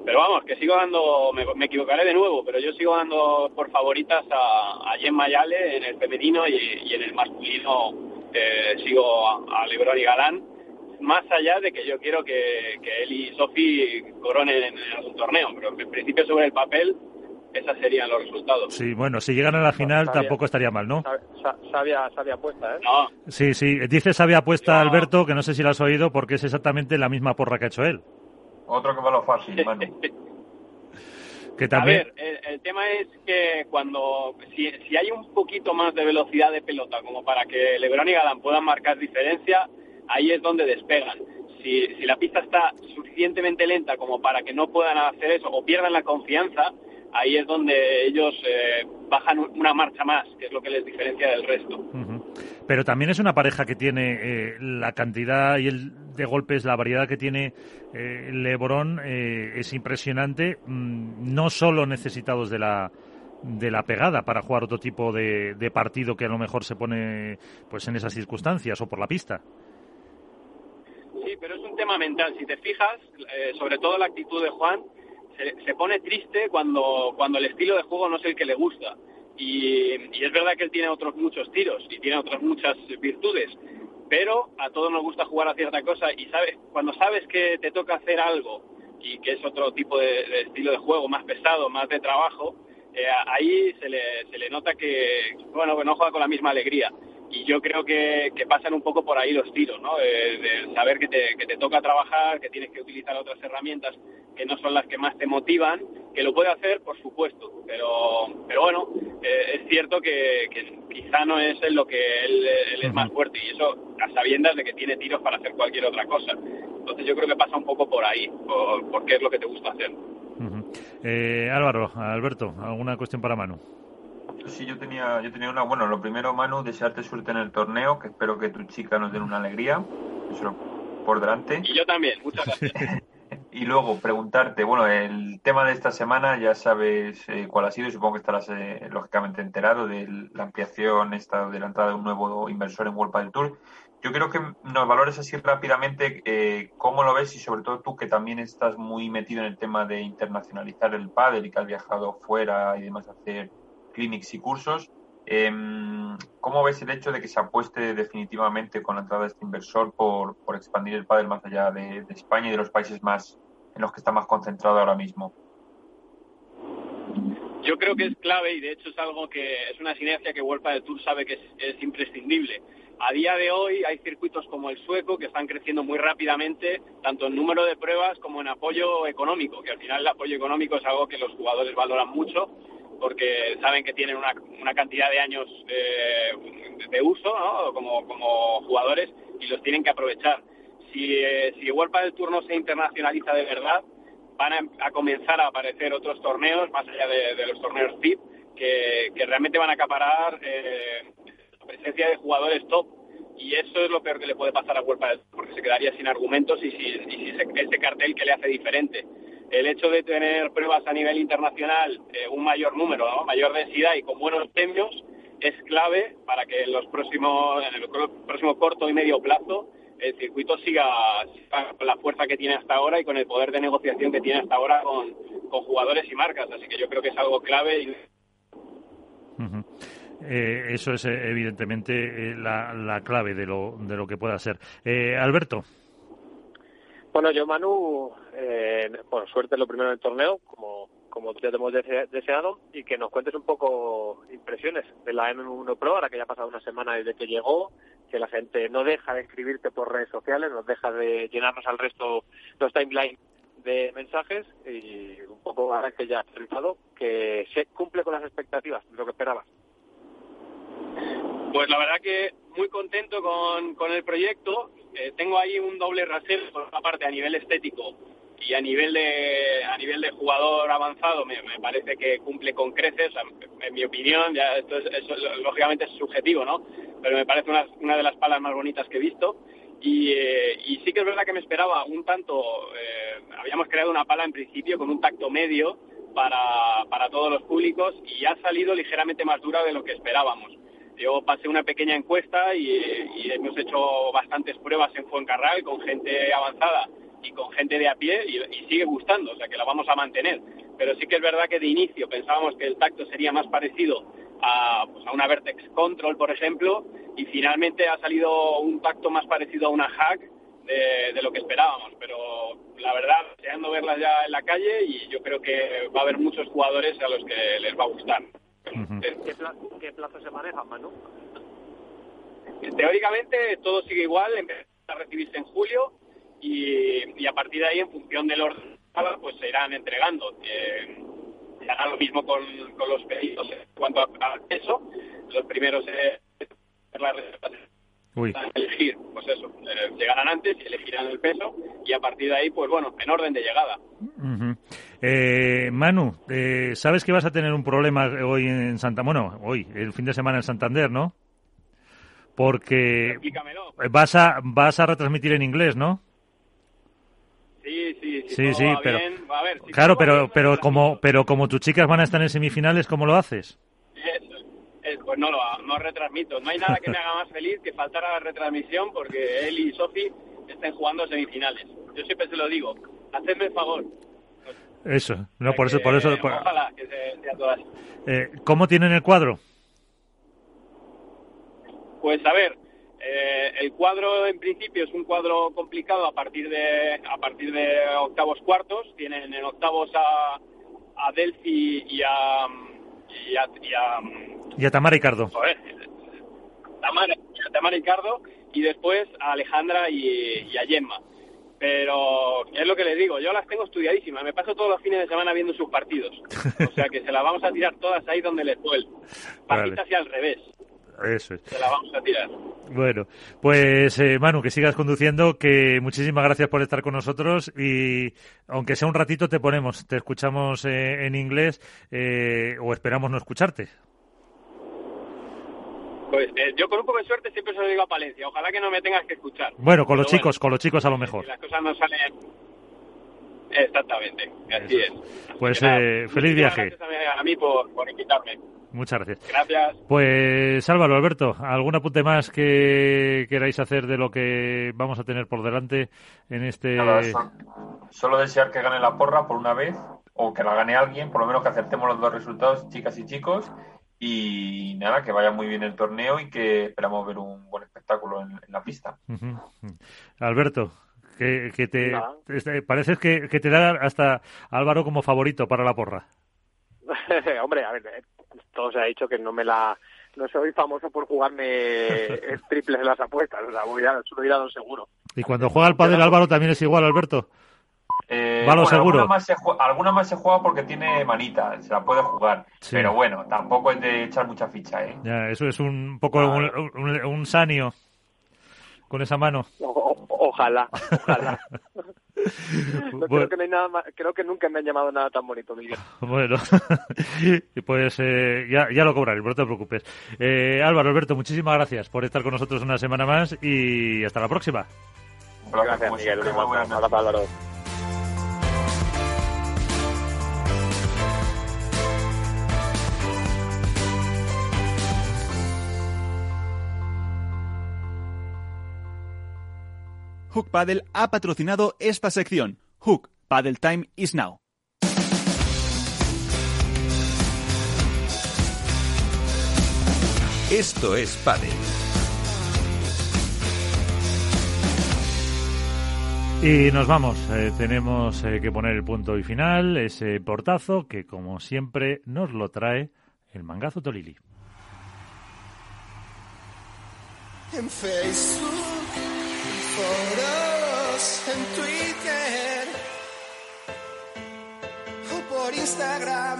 Pero vamos, que sigo dando, me, me equivocaré de nuevo, pero yo sigo dando por favoritas a, a Gemma y Ale en el femenino y, y en el masculino eh, sigo a, a Lebron y Galán, más allá de que yo quiero que, que él y Sofi coronen en algún torneo, pero en principio sobre el papel esos serían los resultados. Sí, bueno, si llegan a la final Sabía. tampoco estaría mal, ¿no? Sa- Sabia, sabia apuesta, ¿eh? No, Sí, sí. Dice sabia apuesta Alberto, que no sé si la has oído, porque es exactamente la misma porra que ha hecho él. Otro que va a lo fácil, Manu. Que A también... ver, el, el tema es que cuando si, si hay un poquito más de velocidad de pelota como para que LeBron y Galán puedan marcar diferencia, ahí es donde despegan. Si, si la pista está suficientemente lenta como para que no puedan hacer eso o pierdan la confianza, ahí es donde ellos eh, bajan una marcha más, que es lo que les diferencia del resto. Pero también es una pareja que tiene eh, la cantidad y el de golpes, la variedad que tiene eh, LeBron eh, es impresionante, mm, no solo necesitados de la de la pegada para jugar otro tipo de, de partido que a lo mejor se pone pues en esas circunstancias o por la pista. Sí, pero es un tema mental. Si te fijas, eh, sobre todo la actitud de Juan, se, se pone triste cuando, cuando el estilo de juego no es el que le gusta. Y, y es verdad que él tiene otros muchos tiros y tiene otras muchas virtudes, pero a todos nos gusta jugar a cierta cosa y sabes, cuando sabes que te toca hacer algo y que es otro tipo de, estilo de juego, más pesado, más de trabajo, eh, ahí se le, se le nota que, bueno, que no juega con la misma alegría. Y yo creo que, que pasan un poco por ahí los tiros, ¿no? De, de saber que te, que te toca trabajar, que tienes que utilizar otras herramientas que no son las que más te motivan, que lo puede hacer, por supuesto, pero, pero bueno, eh, es cierto que, que quizá no es en lo que él, él es más fuerte y eso a sabiendas de que tiene tiros para hacer cualquier otra cosa. Entonces yo creo que pasa un poco por ahí, por, por qué es lo que te gusta hacer. Eh, Álvaro, Alberto, ¿alguna cuestión para Manu? Sí, yo tenía, yo tenía una. Bueno, lo primero, Manu, desearte suerte en el torneo, que espero que tu chica nos den una alegría. Eso por delante. Y yo también, muchas gracias. Y luego preguntarte, bueno, el tema de esta semana ya sabes eh, cuál ha sido y supongo que estarás eh, lógicamente enterado de la ampliación esta de la entrada de un nuevo inversor en World Padel Tour. Yo creo que nos valores así rápidamente eh, cómo lo ves y sobre todo tú que también estás muy metido en el tema de internacionalizar el pádel y que has viajado fuera y demás a hacer clinics y cursos. Em, ¿Cómo ves el hecho de que se apueste definitivamente con la entrada de este inversor por, por expandir el pádel más allá de, España y de los países más en los que está más concentrado ahora mismo? Yo creo que es clave y de hecho es algo que es una sinergia que World del Tour sabe que es, imprescindible. A día de hoy hay circuitos como el sueco que están creciendo muy rápidamente, tanto en número de pruebas como en apoyo económico, que al final el apoyo económico es algo que los jugadores valoran mucho porque saben que tienen una, una cantidad de años eh, de uso como, como jugadores y los tienen que aprovechar. Si, eh, si World del Tour no se internacionaliza de verdad, van a, comenzar a aparecer otros torneos, más allá de, los torneos VIP, que, realmente van a acaparar eh, la presencia de jugadores top. Y eso es lo peor que le puede pasar a World del Tour, porque se quedaría sin argumentos y sin, y sin ese, cartel que le hace diferente. El hecho de tener pruebas a nivel internacional, eh, un mayor número, ¿no? mayor densidad y con buenos premios, es clave para que en los próximos, en el próximo corto y medio plazo el circuito siga, siga, con la fuerza que tiene hasta ahora y con el poder de negociación que tiene hasta ahora con, con jugadores y marcas. Así que yo creo que es algo clave. Y... Uh -huh. eh, eso es eh, evidentemente eh, la, la, clave de lo, de lo que pueda ser. Eh, Alberto. Bueno, yo, Manu, eh, bueno, suerte en lo primero del torneo, como, como ya te hemos deseado, y que nos cuentes un poco impresiones de la M1 Pro, ahora que ya ha pasado una semana desde que llegó, que la gente no deja de escribirte por redes sociales, nos deja de llenarnos al resto los timelines de mensajes y un poco ahora que ya has terminado, que se cumple con las expectativas, lo que esperabas. Pues la verdad que muy contento con, con el proyecto. Eh, tengo ahí un doble rasero, por una parte a nivel estético y a nivel de a nivel de jugador avanzado me, me parece que cumple con creces. En mi opinión, ya esto es, eso, lógicamente es subjetivo, ¿no? Pero me parece una, una de las palas más bonitas que he visto. Y, eh, y, sí que es verdad que me esperaba un tanto, eh, habíamos creado una pala en principio con un tacto medio para, para todos los públicos y ha salido ligeramente más dura de lo que esperábamos. Yo pasé una pequeña encuesta y, y hemos hecho bastantes pruebas en Fuencarral con gente avanzada y con gente de a pie y, y, sigue gustando, o sea que la vamos a mantener. Pero sí que es verdad que de inicio pensábamos que el tacto sería más parecido a, pues, a una Vertex Control, por ejemplo, y finalmente ha salido un tacto más parecido a una Hack de, de lo que esperábamos. Pero la verdad, deseando verlas ya en la calle y yo creo que va a haber muchos jugadores a los que les va a gustar. Uh -huh. ¿Qué, pla ¿Qué, plazo se maneja, Manu? Teóricamente todo sigue igual, empieza a recibirse en julio y, y, a partir de ahí, en función del orden, pues se irán entregando. Eh, hará lo mismo con, con, los pedidos en cuanto al peso. Los primeros es la Uy. elegir, pues eso, eh, llegarán antes y elegirán el peso y a partir de ahí, pues bueno, en orden de llegada. Uh -huh. eh, Manu, eh, sabes que vas a tener un problema hoy en Santa, bueno, hoy, el fin de semana en Santander, ¿no? Porque vas a vas a retransmitir en inglés, ¿no? Sí, sí, sí, sí, sí pero bien, a ver, si claro, pero pero como pero como tus chicas van a estar en semifinales, ¿cómo lo haces? Eso, es, pues no lo no retransmito. No hay nada que me haga más feliz que faltar a la retransmisión porque él y Sofi estén jugando semifinales. Yo siempre se lo digo, hacedme el favor. Eso, no por eso, por eso. Por... Ojalá que se, sea todas. Eh, ¿Cómo tienen el cuadro? Pues a ver, Eh, el cuadro en principio es un cuadro complicado a partir de a partir de octavos cuartos. Tienen en octavos a, a Delphi y a y a, y a, Y a Tamara Ricardo. Tamara, a Tamara Ricardo y después a Alejandra y, y a Gemma. Pero es lo que les digo, yo las tengo estudiadísimas. Me paso todos los fines de semana viendo sus partidos. O sea que se las vamos a tirar todas ahí donde les duele. Vale. Partitas y al revés. Eso es. Se las vamos a tirar. Bueno, pues eh, Manu, que sigas conduciendo, que muchísimas gracias por estar con nosotros y aunque sea un ratito te ponemos, te escuchamos eh, en inglés eh, o esperamos no escucharte. Pues eh, yo con un poco de suerte siempre se lo digo a Palencia. Ojalá que no me tengas que escuchar. Bueno, con los chicos, con los chicos a lo mejor. Si las cosas no salen... Exactamente, así es. Pues nada, eh, feliz viaje. Gracias a, a mí por, por invitarme. Muchas gracias. Gracias. Pues Álvaro, Alberto, ¿algún apunte más que queráis hacer de lo que vamos a tener por delante en este... Nada, solo desear que gane la porra por una vez, o que la gane alguien, por lo menos que acertemos los dos resultados, chicas y chicos. Y nada, que vaya muy bien el torneo y que esperamos ver un buen espectáculo en, en la pista. Alberto, que, que te este, pareces que, que te da hasta Álvaro como favorito para la porra. Hombre, a ver, todo se ha dicho que no me la... No soy famoso por jugarme triples en las apuestas, o sea, voy a, suelo ir a lo seguro. Y cuando juega al pádel Álvaro también es igual, Alberto. Eh, Va a lo bueno, seguro. Alguna más, se juega, alguna más se juega porque tiene manita, se la puede jugar. Sí. Pero bueno, tampoco es de echar mucha ficha, ¿eh? Ya, eso es un poco un, un- un sanio con esa mano. O- o- ojalá, ojalá. No, Bueno. creo que no hay nada más- creo que nunca me han llamado nada tan bonito, Miguel. Bueno, y pues eh, ya, ya lo cobraré, no te preocupes. Eh, Álvaro, Alberto, muchísimas gracias por estar con nosotros una semana más y hasta la próxima. Gracias, Miguel. Un abrazo, Álvaro. Hook Paddle ha patrocinado esta sección. Hook Paddle Time is now. Esto es Padel. Y nos vamos. Eh, tenemos eh, que poner el punto y final, ese portazo que, como siempre, nos lo trae el mangazo Tolili. En Facebook, foros, en Twitter o por Instagram.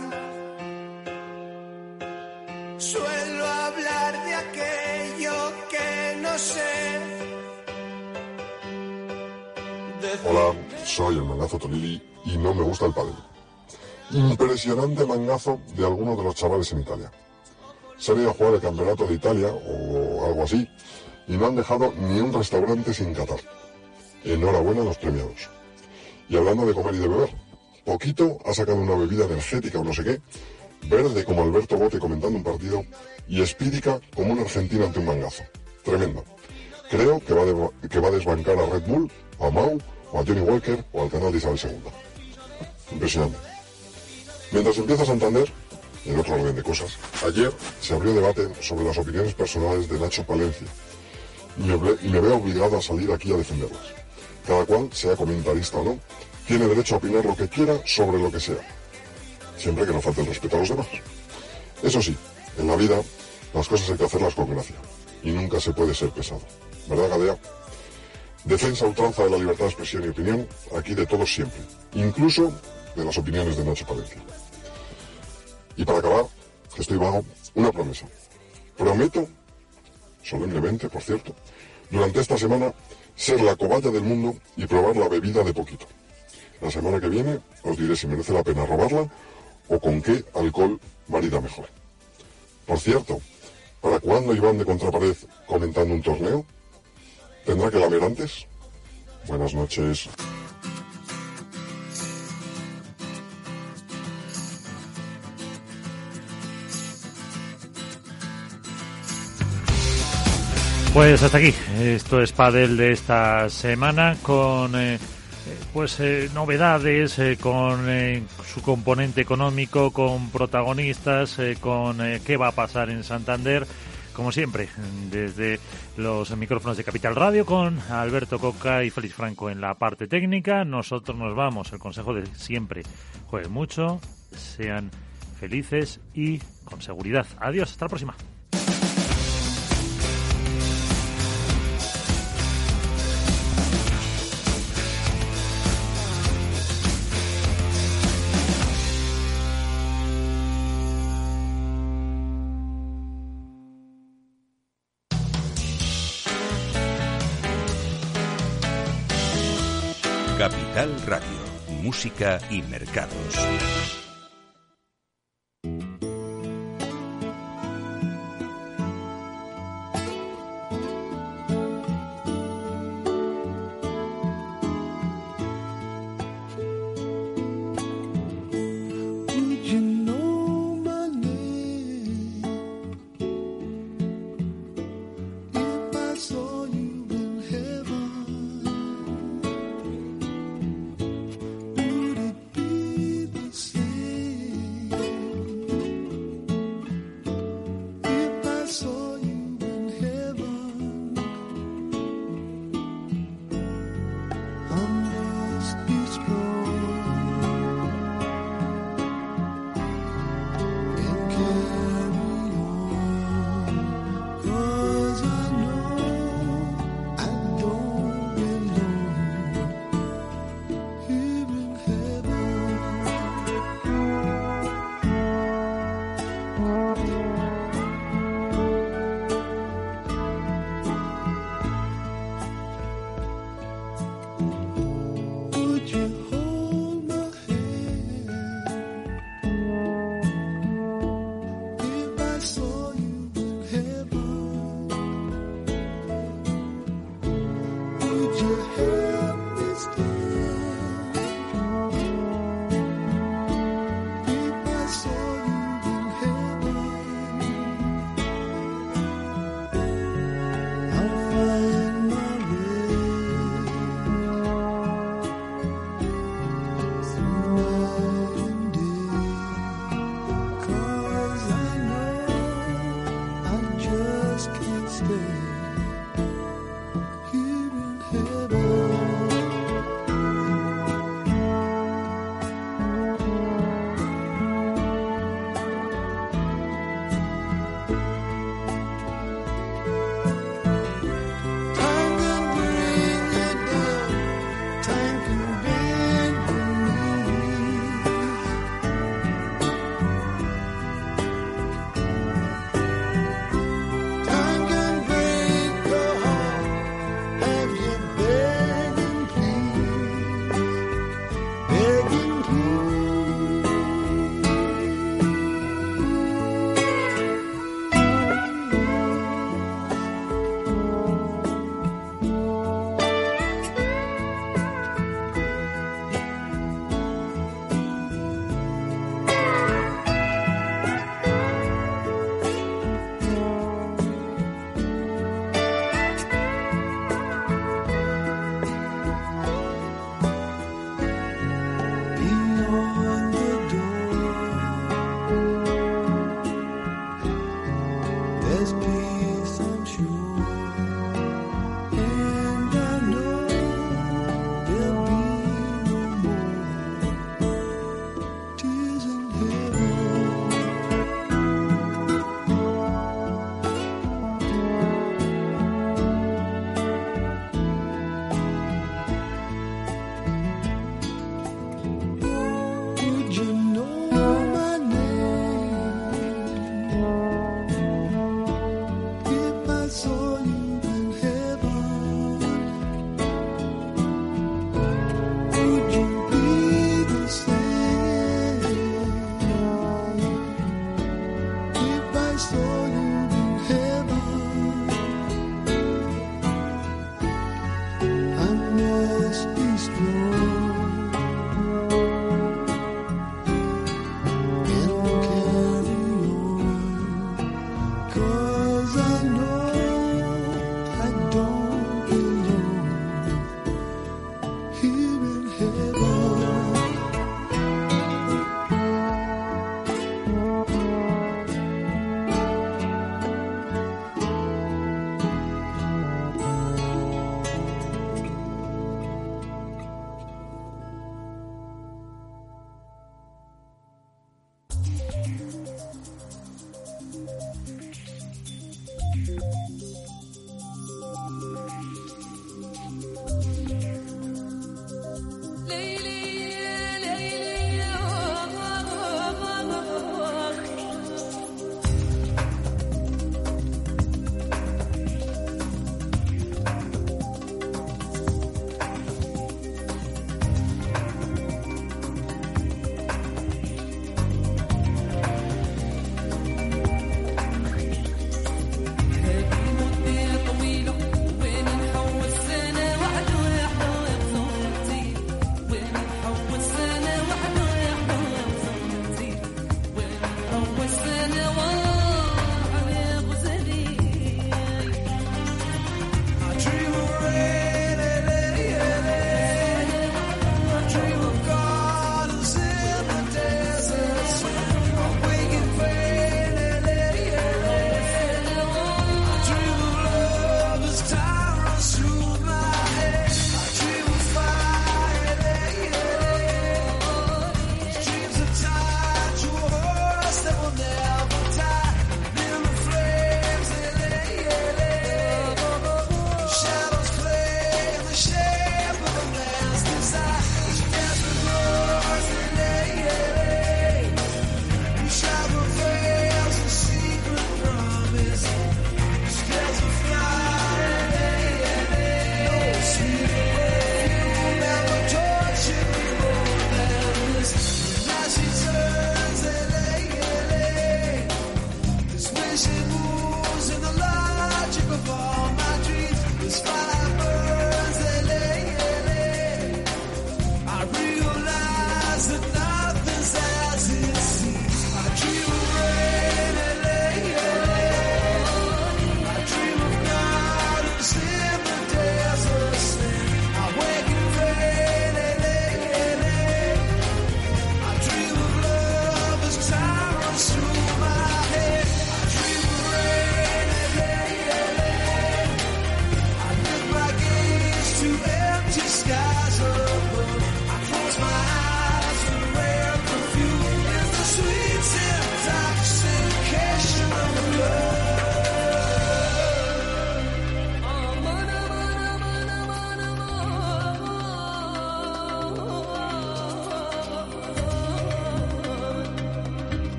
Suelo hablar de aquello que no sé. Hola, soy el mangazo Tolili y no me gusta el pádel. Impresionante mangazo de algunos de los chavales en Italia. Se han ido a jugar el campeonato de Italia o algo así y no han dejado ni un restaurante sin catar. Enhorabuena a los premiados. Y hablando de comer y de beber, Poquito ha sacado una bebida energética o no sé qué, verde como Alberto Bote comentando un partido y espídica como un argentino ante un mangazo. Tremendo. Creo que va, que va a desbancar a Red Bull, a Mau, o a Johnny Walker o al canal de Isabel II. Impresionante. Mientras empieza Santander, en otro orden de cosas, ayer se abrió debate sobre las opiniones personales de Nacho Palencia y me, veo obligado a salir aquí a defenderlas. Cada cual, sea comentarista o no, tiene derecho a opinar lo que quiera sobre lo que sea, siempre que no falte el respeto a los demás. Eso sí, en la vida las cosas hay que hacerlas con gracia y nunca se puede ser pesado. ¿Verdad, Gadea? Defensa ultranza de la libertad de expresión y opinión, aquí de todos siempre, incluso de las opiniones de Nacho Palencia. Y para acabar, que estoy vago, una promesa. Prometo, solemnemente, por cierto, durante esta semana, ser la cobaya del mundo y probar la bebida de poquito. La semana que viene os diré si merece la pena robarla o con qué alcohol marida mejor. Por cierto, ¿para cuándo Iván de Contrapared comentando un torneo? ¿Tendrá que lamer antes? Buenas noches. Pues hasta aquí. Esto es Padel de esta semana con eh, pues eh, novedades, eh, con eh, su componente económico, con protagonistas, eh, con eh, qué va a pasar en Santander, como siempre, desde los micrófonos de Capital Radio con Alberto Coca y Félix Franco en la parte técnica. Nosotros nos vamos. El consejo de siempre. Jueguen mucho, sean felices y con seguridad. Adiós, hasta la próxima. Música y Mercados.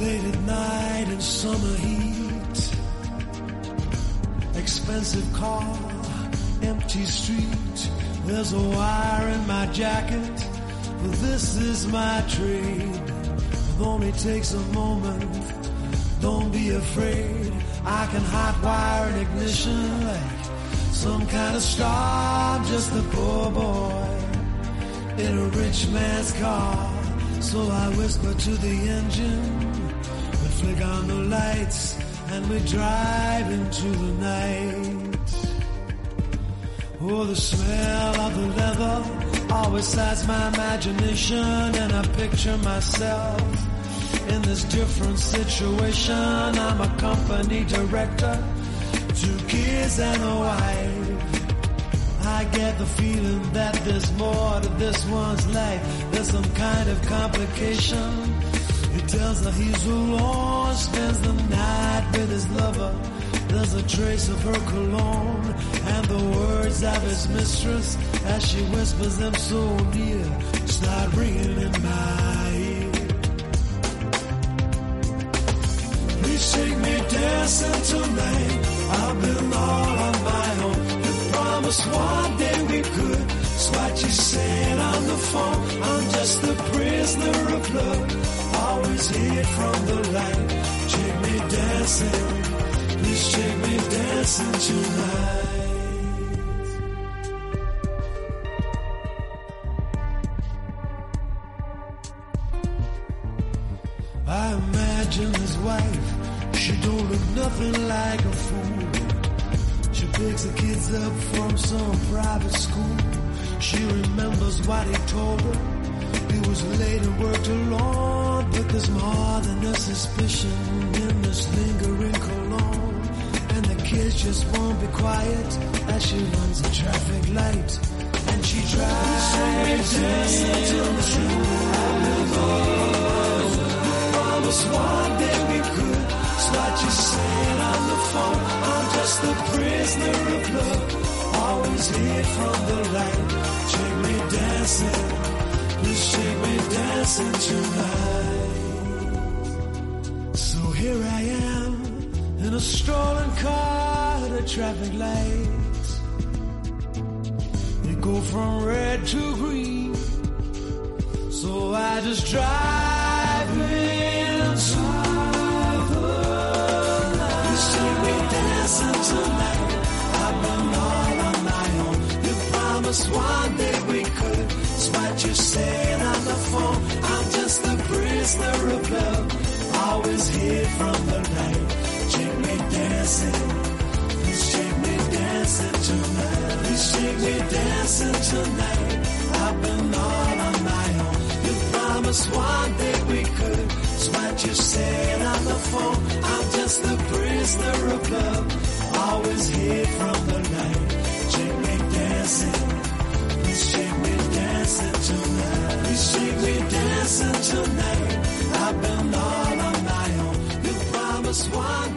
Late at night in summer heat. Expensive car, empty street. There's a wire in my jacket, this is my trade. It only takes a moment. Don't be afraid. I can hot wire an ignition like some kind of star. I'm just a poor boy in a rich man's car. So I whisper to the engine, flick on the lights, and we drive into the night. Oh, the smell of the leather always sets my imagination, and I picture myself in this different situation. I'm a company director, two kids and a wife. I get the feeling that there's more to this one's life. There's some kind of complication. Tells her he's alone, spends the night with his lover. There's a trace of her cologne and the words of his mistress as she whispers them so near. Start ringing in my ear. Please take me dancing tonight. I've been all on my own. You promised one day we could. It's what you said on the phone. I'm just a prisoner of love. Always it from the light. Take me dancing. Please take me dancing tonight. Just won't be quiet as she runs a traffic light. And she drives the promise one day we could. What you said on the phone. I'm just a prisoner of love. always hid from the light. Shake me dancing, please shake me dancing tonight. So here I am in a strolling car traffic lights. They go from red to green, so I just drive into the night. You me dancing tonight. I've been all on my own. You promised one day we could. It's what you said shake me dancing tonight. I've been all on my own. You promised one day we could. It's what you said on the phone. I'm just a prisoner of love, always hid from the night. Shake me dancing, please shake me dancing tonight. Please shake me dancing tonight. I've been all on my own. You promised one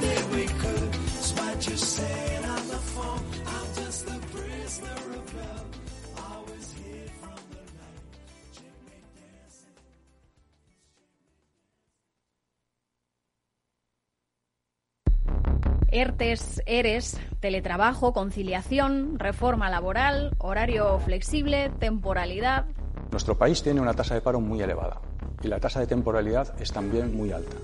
ERTES, ERES, teletrabajo, conciliación, reforma laboral, horario flexible, temporalidad. Nuestro país tiene una tasa de paro muy elevada y la tasa de temporalidad es también muy alta.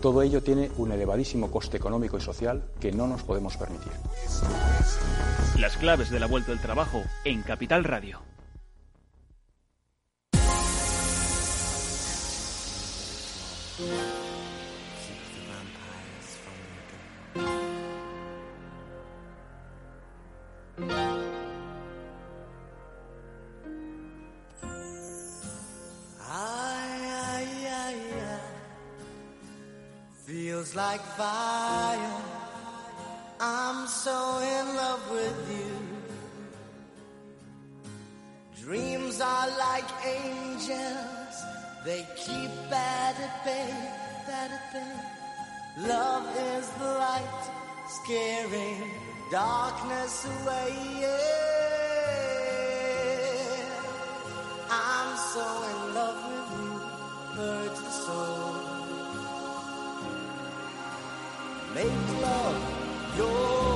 Todo ello tiene un elevadísimo coste económico y social que no nos podemos permitir. Las claves de la vuelta del trabajo en Capital Radio. Ay, ay, ay. Feels like fire. I'm so in love with you. Dreams are like angels. They keep at bay, at bay. Love is the light, scaring darkness away. Yeah. I'm so in love with you, hurt and soul. Make love your